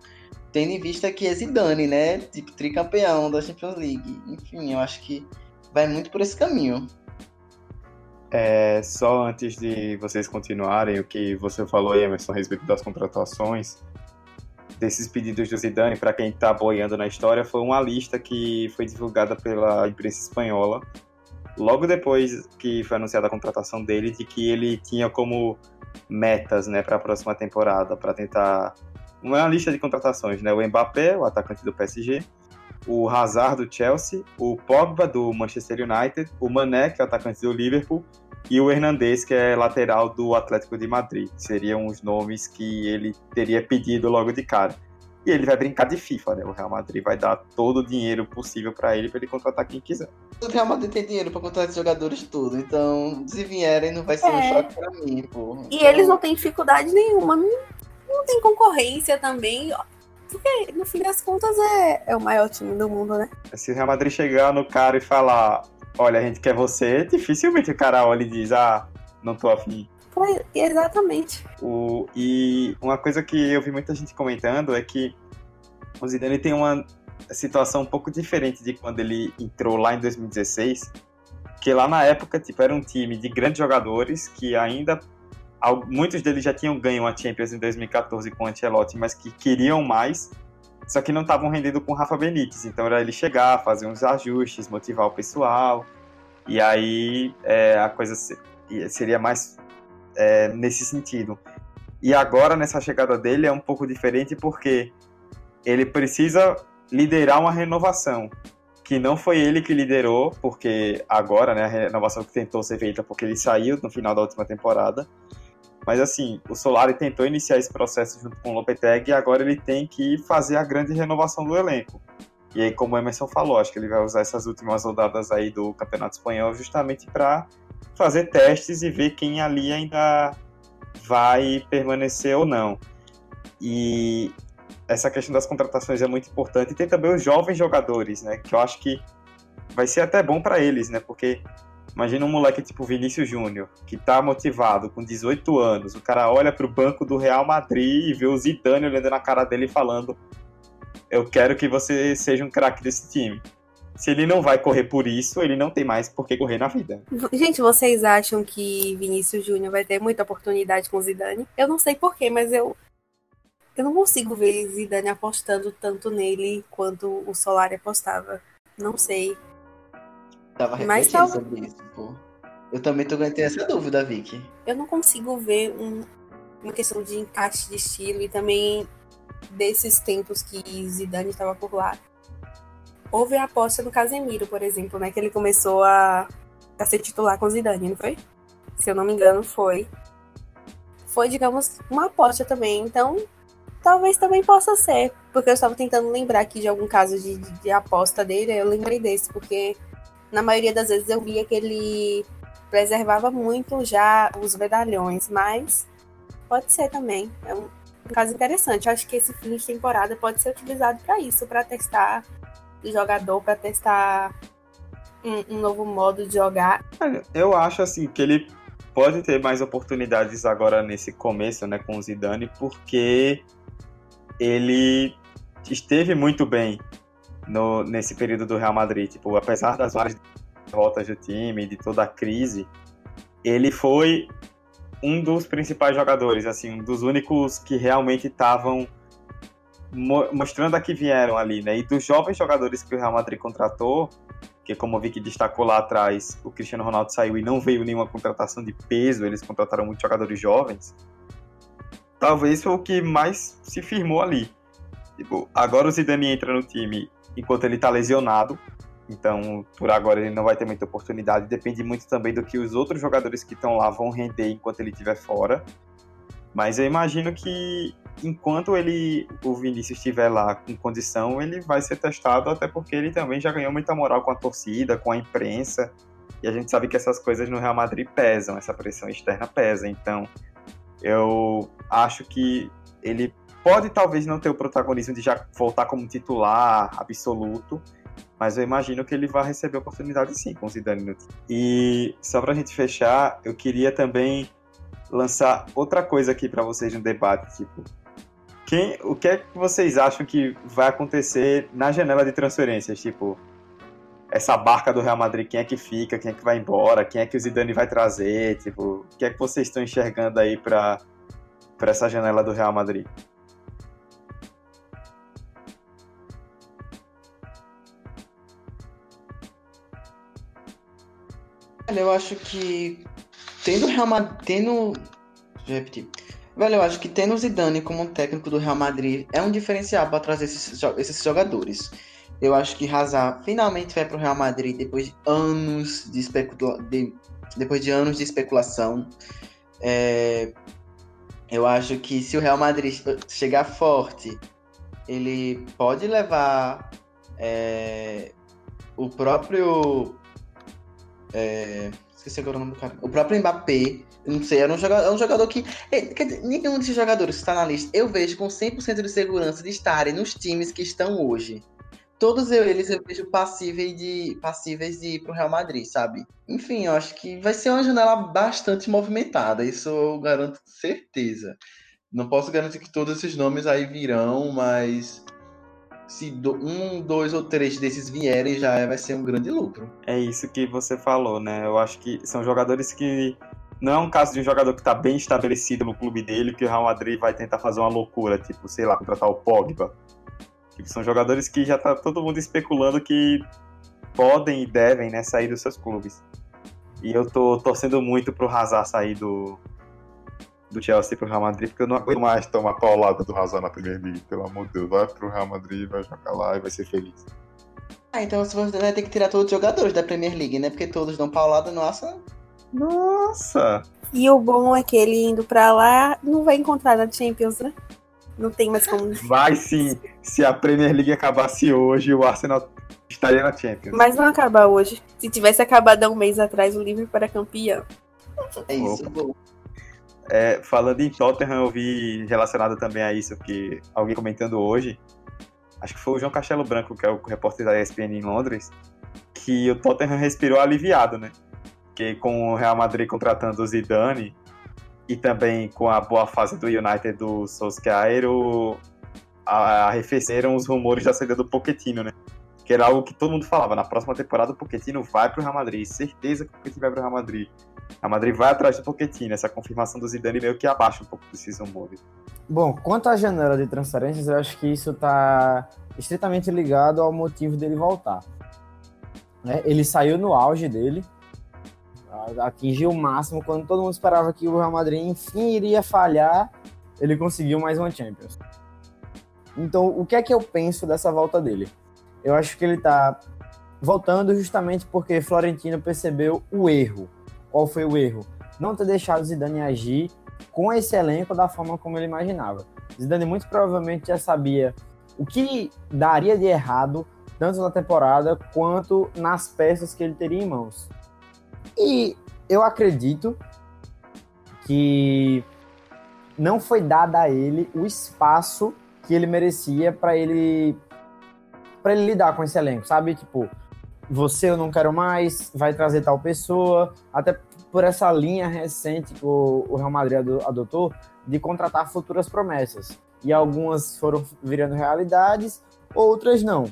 Tendo em vista que é Zidane, né? Tipo, tricampeão da Champions League. Enfim, eu acho que vai muito por esse caminho. É, só antes de vocês continuarem, o que você falou, Emerson, a respeito das contratações, desses pedidos do Zidane, para quem está boiando na história, foi uma lista que foi divulgada pela imprensa espanhola logo depois que foi anunciada a contratação dele, de que ele tinha como metas, né, para a próxima temporada, para tentar uma lista de contratações, né, o Mbappé, o atacante do PSG, o Hazard do Chelsea, o Pogba do Manchester United, o Mané, que é o atacante do Liverpool, e o Hernandez, que é lateral do Atlético de Madrid. Seriam os nomes que ele teria pedido logo de cara. E ele vai brincar de FIFA, né? O Real Madrid vai dar todo o dinheiro possível para ele para ele contratar quem quiser. O Real Madrid tem dinheiro para contratar jogadores tudo, então se vierem não vai ser é. um choque para mim, pô. E então... eles não têm dificuldade nenhuma, não, não tem concorrência também. Porque, no fim das contas, é, é o maior time do mundo, né? Se o Real Madrid chegar no cara e falar, olha, a gente quer você, dificilmente o cara olha e diz, ah, não tô afim. Exatamente. O, e uma coisa que eu vi muita gente comentando é que o Zidane tem uma situação um pouco diferente de quando ele entrou lá em 2016, que lá na época tipo, era um time de grandes jogadores que ainda muitos deles já tinham ganho a Champions em 2014 com o Ancelotti, mas que queriam mais, só que não estavam rendendo com o Rafa Benítez. Então era ele chegar, fazer uns ajustes, motivar o pessoal, e aí é, a coisa seria mais é, nesse sentido. E agora, nessa chegada dele, é um pouco diferente porque ele precisa liderar uma renovação, que não foi ele que liderou, porque agora, né, a renovação que tentou ser feita porque ele saiu no final da última temporada. Mas assim, o Solari tentou iniciar esse processo junto com o Lopetegui e agora ele tem que fazer a grande renovação do elenco. E aí, como o Emerson falou, acho que ele vai usar essas últimas rodadas aí do Campeonato Espanhol justamente para fazer testes e ver quem ali ainda vai permanecer ou não. E essa questão das contratações é muito importante. E tem também os jovens jogadores, né? Que eu acho que vai ser até bom para eles, né? Porque imagina um moleque tipo Vinícius Júnior, que tá motivado, com 18 anos. O cara olha pro banco do Real Madrid e vê o Zidane olhando na cara dele e falando: Eu quero que você seja um craque desse time. Se ele não vai correr por isso, ele não tem mais por que correr na vida. Gente, vocês acham que Vinícius Júnior vai ter muita oportunidade com Zidane? Eu não sei porquê, mas eu eu não consigo ver Zidane apostando tanto nele quanto o Solari apostava. Não sei. Tava tava... sobre isso, pô. Eu também tô ganhando essa dúvida, Vicky. Eu não consigo ver um, uma questão de encaixe de estilo e também desses tempos que Zidane estava por lá houve a aposta do Casemiro, por exemplo, né? Que ele começou a, a ser titular com Zidane, não foi? Se eu não me engano, foi. Foi, digamos, uma aposta também. Então, talvez também possa ser. Porque eu estava tentando lembrar aqui de algum caso de, de, de aposta dele, eu lembrei desse, porque na maioria das vezes eu via que ele preservava muito já os medalhões, mas pode ser também. É um, caso interessante. Eu acho que esse fim de temporada pode ser utilizado para isso, para testar jogador para testar um, um, novo modo de jogar? Eu acho assim que ele pode ter mais oportunidades agora nesse começo, né, com o Zidane, porque ele esteve muito bem no, nesse período do Real Madrid. Tipo, apesar das várias derrotas do time, de toda a crise, ele foi um dos principais jogadores, assim, um dos únicos que realmente estavam mo mostrando a que vieram ali, né? E dos jovens jogadores que o Real Madrid contratou, que como o Vicky destacou lá atrás, o Cristiano Ronaldo saiu e não veio nenhuma contratação de peso, eles contrataram muitos jogadores jovens. Talvez foi o que mais se firmou ali. Tipo, agora o Zidane entra no time enquanto ele tá lesionado, então, por agora ele não vai ter muita oportunidade. Depende muito também do que os outros jogadores que estão lá vão render enquanto ele estiver fora. Mas eu imagino que enquanto ele, o Vinícius estiver lá com condição, ele vai ser testado, até porque ele também já ganhou muita moral com a torcida, com a imprensa. E a gente sabe que essas coisas no Real Madrid pesam, essa pressão externa pesa. Então, eu acho que ele pode talvez não ter o protagonismo de já voltar como titular absoluto, mas eu imagino que ele vai receber oportunidade sim com o Zidane no time. E só pra gente fechar, eu queria também lançar outra coisa aqui para vocês no debate, tipo, quem, o que é que vocês acham que vai acontecer na janela de transferências, tipo, essa barca do Real Madrid, quem é que fica, quem é que vai embora, quem é que o Zidane vai trazer, tipo, o que é que vocês estão enxergando aí para para essa janela do Real Madrid? Olha, eu acho que tendo o Real Madrid, tendo, deixa eu repetir. Velho, eu acho que tendo o Zidane como técnico do Real Madrid é um diferencial para trazer esses, esses jogadores. Eu acho que Hazard finalmente vai para o Real Madrid depois de anos de, especula de, depois de anos de especulação. É, eu acho que se o Real Madrid chegar forte, ele pode levar é, o próprio é, esqueci agora o nome do cara. O próprio Mbappé, não sei, era um jogador, é um jogador que. É, dizer, nenhum desses jogadores que está na lista eu vejo com 100% de segurança de estarem nos times que estão hoje. Todos eles eu vejo passíveis de, passíveis de ir pro Real Madrid, sabe? Enfim, eu acho que vai ser uma janela bastante movimentada, isso eu garanto certeza. Não posso garantir que todos esses nomes aí virão, mas se um, dois ou três desses vierem, já é, vai ser um grande lucro. É isso que você falou, né? Eu acho que são jogadores que. Não é um caso de um jogador que está bem estabelecido no clube dele, que o Real Madrid vai tentar fazer uma loucura, tipo, sei lá, contratar o Pogba. Tipo, são jogadores que já tá todo mundo especulando que podem e devem né, sair dos seus clubes. E eu tô torcendo muito pro Hazard sair do, do Chelsea pro Real Madrid, porque eu não aguento mais tomar paulada do Hazard na Premier League. Pelo amor de Deus, vai pro Real Madrid, vai jogar lá e vai ser feliz. Ah, então você vai ter que tirar todos os jogadores da Premier League, né? Porque todos dão paulada, nossa. Nossa! E o bom é que ele indo pra lá não vai encontrar na Champions, né? Não tem mais como. Vai sim! Se a Premier League acabasse hoje, o Arsenal estaria na Champions. Mas não acabar hoje. Se tivesse acabado há um mês atrás, o Liverpool era campeão. É isso, bom. É, falando em Tottenham, eu vi relacionado também a isso que alguém comentando hoje, acho que foi o João Castelo Branco, que é o repórter da ESPN em Londres, que o Tottenham respirou aliviado, né? Que com o Real Madrid contratando o Zidane e também com a boa fase do United do Solskjaer, o, arrefeceram os rumores da saída do Pochettino, né? Que era algo que todo mundo falava. Na próxima temporada o Pochettino vai pro Real Madrid. Certeza que o Pochettino vai pro Real Madrid. A Madrid vai atrás do Pochettino. Essa confirmação do Zidane meio que abaixa um pouco desses rumores. Bom, quanto à janela de transferências, eu acho que isso está estritamente ligado ao motivo dele voltar. Né? Ele saiu no auge dele, atingiu o máximo quando todo mundo esperava que o Real Madrid enfim iria falhar, ele conseguiu mais uma Champions. Então, o que é que eu penso dessa volta dele? Eu acho que ele está voltando justamente porque Florentino percebeu o erro qual foi o erro? Não ter deixado Zidane agir com esse elenco da forma como ele imaginava. Zidane muito provavelmente já sabia o que daria de errado tanto na temporada quanto nas peças que ele teria em mãos. E eu acredito que não foi dado a ele o espaço que ele merecia para ele para ele lidar com esse elenco, sabe? Tipo, você eu não quero mais, vai trazer tal pessoa, até por essa linha recente que o, Real Madrid adotou de contratar futuras promessas. e algumas foram virando realidades, outras não.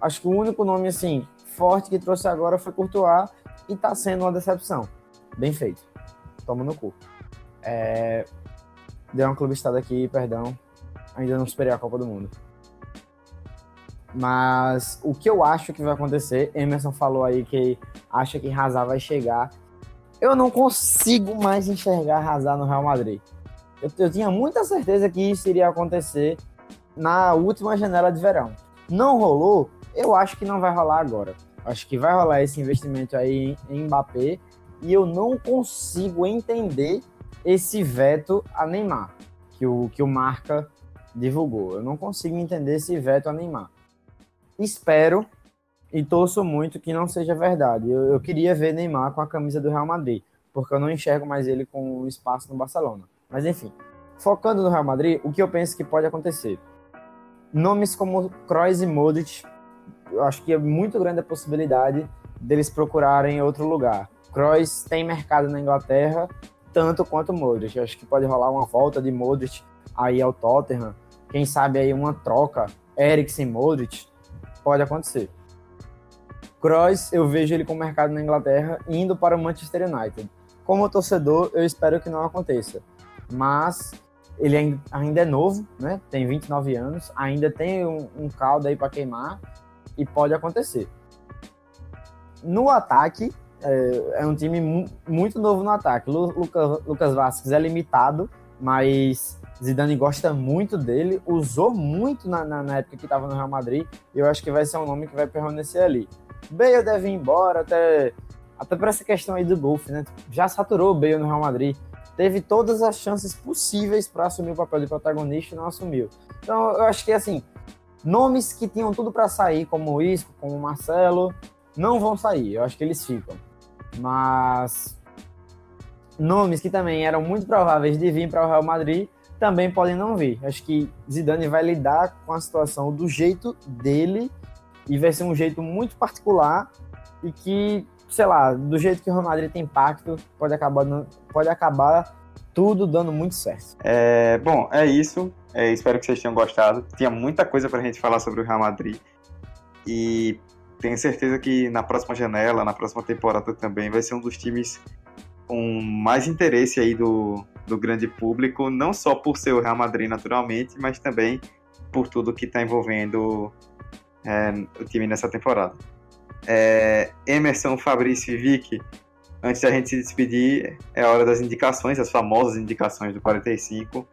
Acho que o único nome assim forte que trouxe agora foi Courtois e tá sendo uma decepção. Bem feito. Toma no cu. É... Deu uma clubistada aqui, perdão. Ainda não superei a Copa do Mundo. Mas o que eu acho que vai acontecer, Emerson falou aí que acha que Hazard vai chegar. Eu não consigo mais enxergar Hazard no Real Madrid. Eu, eu tinha muita certeza que isso iria acontecer na última janela de verão. Não rolou, eu acho que não vai rolar agora. Acho que vai rolar esse investimento aí em Mbappé e eu não consigo entender esse veto a Neymar que o que o Marca divulgou. Eu não consigo entender esse veto a Neymar. Espero e torço muito que não seja verdade. Eu, eu queria ver Neymar com a camisa do Real Madrid, porque eu não enxergo mais ele com espaço no Barcelona. Mas enfim, focando no Real Madrid, o que eu penso que pode acontecer? Nomes como Kroos e Modric, eu acho que é muito grande a possibilidade deles procurarem outro lugar. Kroos tem mercado na Inglaterra, tanto quanto Modric. Eu acho que pode rolar uma volta de Modric aí ao Tottenham. Quem sabe aí uma troca, Eriksen Modric, pode acontecer. Kroos, eu vejo ele com mercado na Inglaterra indo para o Manchester United. Como torcedor, eu espero que não aconteça. Mas ele ainda é novo, né? Tem 29 anos, ainda tem um, um caldo aí para queimar e pode acontecer. No ataque, é, é um time mu muito novo no ataque. Lucas, Lucas Vasquez é limitado, mas Zidane gosta muito dele, usou muito na, na, na época que estava no Real Madrid, e eu acho que vai ser um nome que vai permanecer ali. Bale deve ir embora, até, até por essa questão aí do golfe, né? Já saturou o Bale no Real Madrid. Teve todas as chances possíveis para assumir o papel de protagonista e não assumiu. Então, eu acho que, assim, nomes que tinham tudo para sair, como o Isco, como o Marcelo, não vão sair. Eu acho que eles ficam. Mas nomes que também eram muito prováveis de vir para o Real Madrid também podem não vir. Acho que Zidane vai lidar com a situação do jeito dele e vai ser um jeito muito particular e que, sei lá, do jeito que o Real Madrid tem impacto, pode acabar, pode acabar tudo dando muito certo. É, bom, é isso. É, espero que vocês tenham gostado. Tinha muita coisa para a gente falar sobre o Real Madrid. E tenho certeza que na próxima janela, na próxima temporada também, vai ser um dos times com mais interesse aí do, do grande público, não só por ser o Real Madrid naturalmente, mas também por tudo que está envolvendo é, o time nessa temporada. É, Emerson, Fabrício e Vicky, antes da gente se despedir, é hora das indicações, as famosas indicações do 45.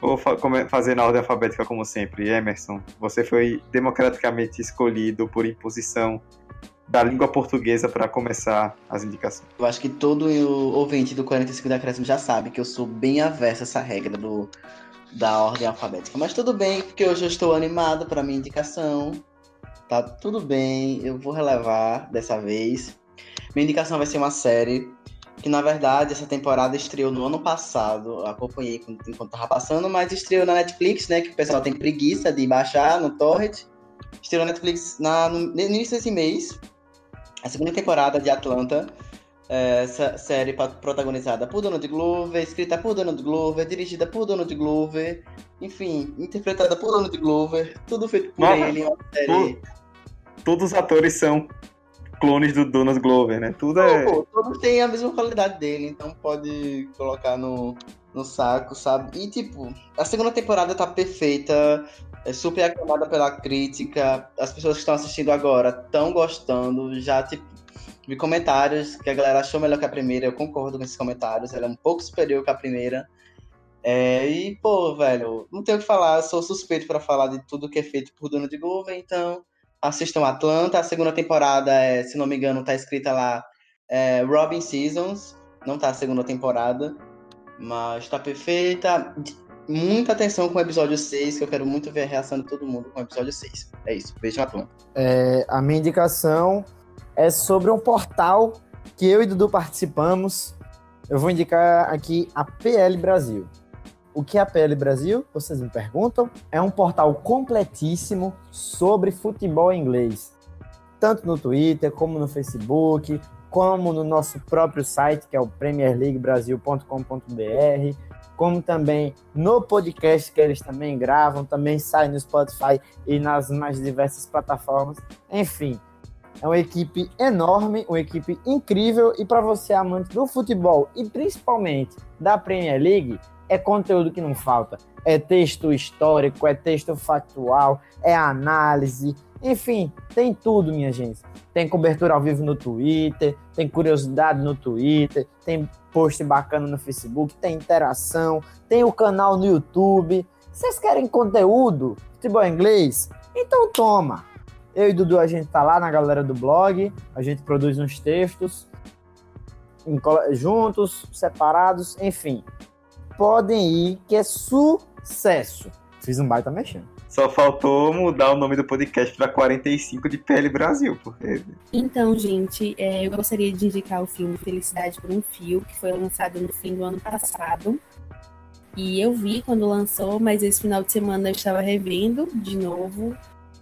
Vou fa fazer na ordem alfabética como sempre. Emerson, você foi democraticamente escolhido por imposição da língua portuguesa para começar as indicações. Eu acho que todo ouvinte do 45 da Crescimento já sabe que eu sou bem averso a essa regra do, da ordem alfabética. Mas tudo bem, porque hoje eu estou animado para minha indicação. Tá tudo bem, eu vou relevar dessa vez. Minha indicação vai ser uma série que, na verdade, essa temporada estreou no ano passado. acompanhei enquanto tava passando, mas estreou na Netflix, né? Que o pessoal tem preguiça de baixar no Torrent. Estreou na Netflix na, no, no início desse mês. A segunda temporada de Atlanta. É, série protagonizada por Donald Glover, escrita por Donald Glover, dirigida por Donald Glover, enfim, interpretada por Donald Glover, tudo feito por Nossa, ele. Uma série todos os atores são clones do Donald Glover, né? Tudo é. Pô, todos têm a mesma qualidade dele, então pode colocar no, no saco, sabe? E tipo, a segunda temporada tá perfeita, é super aclamada pela crítica. As pessoas que estão assistindo agora estão gostando. Já, tipo, vi comentários que a galera achou melhor que a primeira. Eu concordo com esses comentários. Ela é um pouco superior que a primeira. É, e, pô, velho, não tenho o que falar. Sou suspeito para falar de tudo que é feito por Donald Glover, então assistam Atlanta. A segunda temporada, é, se não me engano, tá escrita lá é, Robin Seasons. Não tá a segunda temporada, mas tá perfeita. Muita atenção com o episódio 6, que eu quero muito ver a reação de todo mundo com o episódio 6. É isso, beijo Atlanta. É, a minha indicação é sobre um portal que eu e Dudu participamos. Eu vou indicar aqui a PL Brasil. O que é a PL Brasil? Vocês me perguntam. É um portal completíssimo sobre futebol inglês, tanto no Twitter, como no Facebook, como no nosso próprio site, que é o premierleaguebrasil.com.br, como também no podcast que eles também gravam, também sai no Spotify e nas mais diversas plataformas. Enfim, é uma equipe enorme, uma equipe incrível e para você amante do futebol e principalmente da Premier League, é conteúdo que não falta. É texto histórico, é texto factual, é análise, enfim, tem tudo, minha gente. Tem cobertura ao vivo no Twitter, tem curiosidade no Twitter, tem post bacana no Facebook, tem interação, tem o canal no YouTube. Vocês querem conteúdo? Futebol inglês? Então toma! Eu e Dudu, a gente tá lá na galera do blog, a gente produz uns textos juntos, separados, enfim. Podem ir, que é sucesso. Fiz um baita mexendo. Só faltou mudar o nome do podcast para 45 de PL Brasil, porque. Então, gente, é, eu gostaria de indicar o filme Felicidade por um Fio, que foi lançado no fim do ano passado. E eu vi quando lançou, mas esse final de semana eu estava revendo de novo.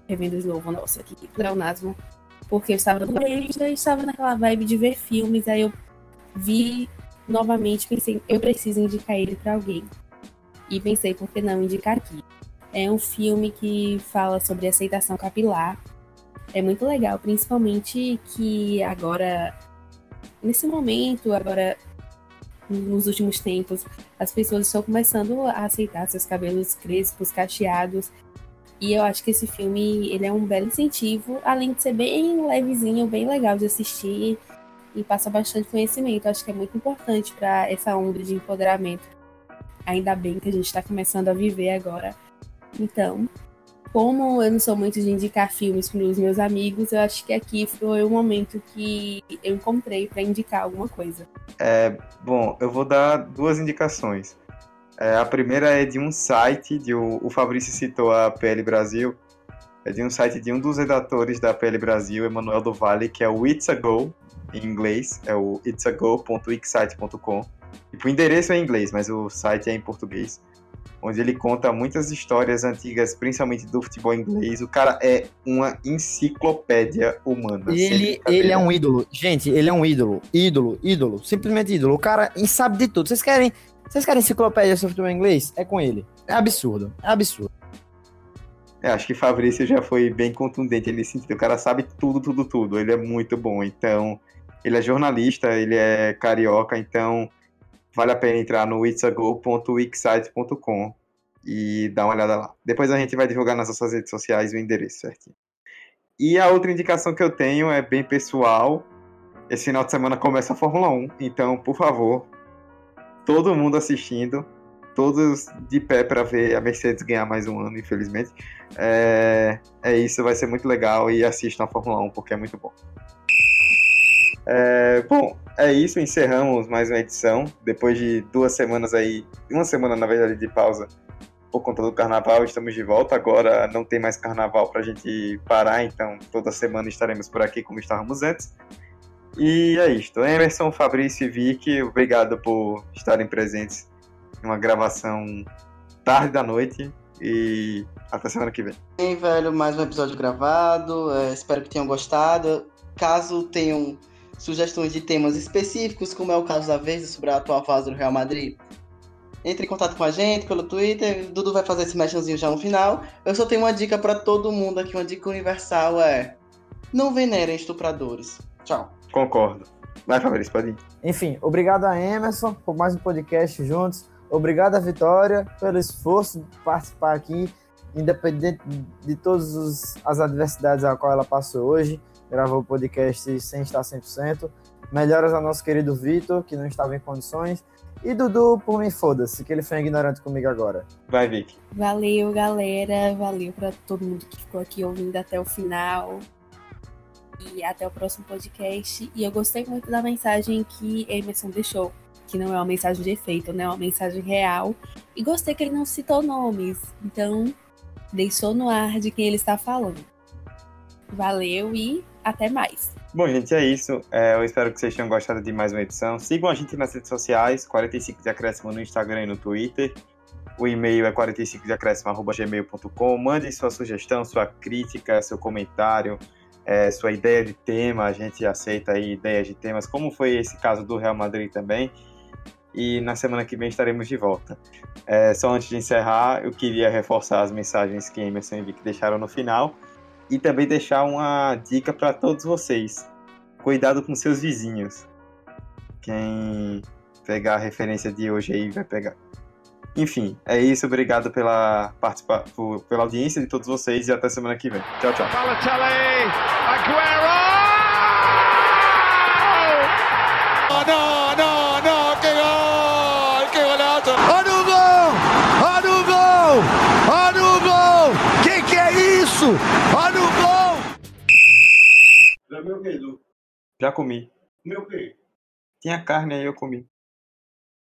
Revendo de novo, nossa, que pleonasmo. Porque eu estava no eu estava naquela vibe de ver filmes, aí eu vi novamente, pensei, eu preciso indicar ele para alguém. E pensei, por que não indicar aqui? É um filme que fala sobre aceitação capilar. É muito legal, principalmente que agora, nesse momento, agora nos últimos tempos, as pessoas estão começando a aceitar seus cabelos crespos, cacheados. E eu acho que esse filme ele é um belo incentivo, além de ser bem levezinho, bem legal de assistir e passa bastante conhecimento. Acho que é muito importante para essa onda de empoderamento. Ainda bem que a gente está começando a viver agora então, como eu não sou muito de indicar filmes para os meus amigos, eu acho que aqui foi o momento que eu encontrei para indicar alguma coisa. É, bom, eu vou dar duas indicações. É, a primeira é de um site, de o, o Fabrício citou a PL Brasil, é de um site de um dos redatores da PL Brasil, Emanuel do Vale, que é o It's a Go, em inglês, é o itsago.wixsite.com. E o endereço é em inglês, mas o site é em português onde ele conta muitas histórias antigas, principalmente do futebol inglês. O cara é uma enciclopédia humana. Ele, ele é um ídolo. Gente, ele é um ídolo. Ídolo, ídolo. Simplesmente ídolo. O cara sabe de tudo. Vocês querem, vocês querem enciclopédia sobre futebol inglês? É com ele. É absurdo. É absurdo. É, acho que Fabrício já foi bem contundente nesse sentido. O cara sabe tudo, tudo, tudo. Ele é muito bom. Então, ele é jornalista, ele é carioca, então vale a pena entrar no itsago.wixsite.com e dar uma olhada lá. Depois a gente vai divulgar nas nossas redes sociais o endereço certinho. E a outra indicação que eu tenho é bem pessoal. Esse final de semana começa a Fórmula 1, então, por favor, todo mundo assistindo, todos de pé para ver a Mercedes ganhar mais um ano, infelizmente. É, é isso, vai ser muito legal e assistam a Fórmula 1 porque é muito bom. É, bom, é isso, encerramos mais uma edição. Depois de duas semanas aí, uma semana na verdade de pausa por conta do carnaval, estamos de volta. Agora não tem mais carnaval para a gente parar, então toda semana estaremos por aqui como estávamos antes. E é isto. Emerson, Fabrício e Vicky, obrigado por estarem presentes numa gravação tarde da noite e até semana que vem. Bem, velho, mais um episódio gravado. É, espero que tenham gostado. Caso tenham sugestões de temas específicos, como é o caso da vez sobre a atual fase do Real Madrid, entre em contato com a gente pelo Twitter. Dudu vai fazer esse mexãozinho já no final. Eu só tenho uma dica para todo mundo aqui, uma dica universal é: não venerem estupradores. Tchau. Concordo. Vai, Fabrício, pode ir. Enfim, obrigado a Emerson por mais um podcast juntos. Obrigado a Vitória pelo esforço de participar aqui, independente de todas as adversidades a qual ela passou hoje gravou o podcast sem estar 100%. Melhoras ao nosso querido Vitor, que não estava em condições. E Dudu, por mim, foda-se, que ele foi ignorante comigo agora. Vai, Vic. Valeu, galera. Valeu para todo mundo que ficou aqui ouvindo até o final. E até o próximo podcast. E eu gostei muito da mensagem que Emerson deixou. Que não é uma mensagem de efeito, né? É uma mensagem real. E gostei que ele não citou nomes. Então, deixou no ar de quem ele está falando. Valeu e até mais. Bom, gente, é isso. É, eu espero que vocês tenham gostado de mais uma edição. Sigam a gente nas redes sociais, 45 de acréscimo no Instagram e no Twitter. O e-mail é 45deacréscimo.gmail.com. Mande sua sugestão, sua crítica, seu comentário, é, sua ideia de tema. A gente aceita aí ideias de temas, como foi esse caso do Real Madrid também. e na semana que vem estaremos de volta. É, só antes de encerrar, eu queria reforçar as mensagens que Emerson e Vic deixaram no final e também deixar uma dica para todos vocês. Cuidado com seus vizinhos. Quem pegar a referência de hoje aí vai pegar. Enfim, é isso. Obrigado pela, participa pela audiência de todos vocês e até semana que vem. Tchau, tchau. Balotelli, Aguero! Oh, no, no, no, que gol, que golazo. Olha o gol, olha o gol, olha o gol. Que que é isso? Olha Já comi. Meu quê? Tinha carne aí, eu comi.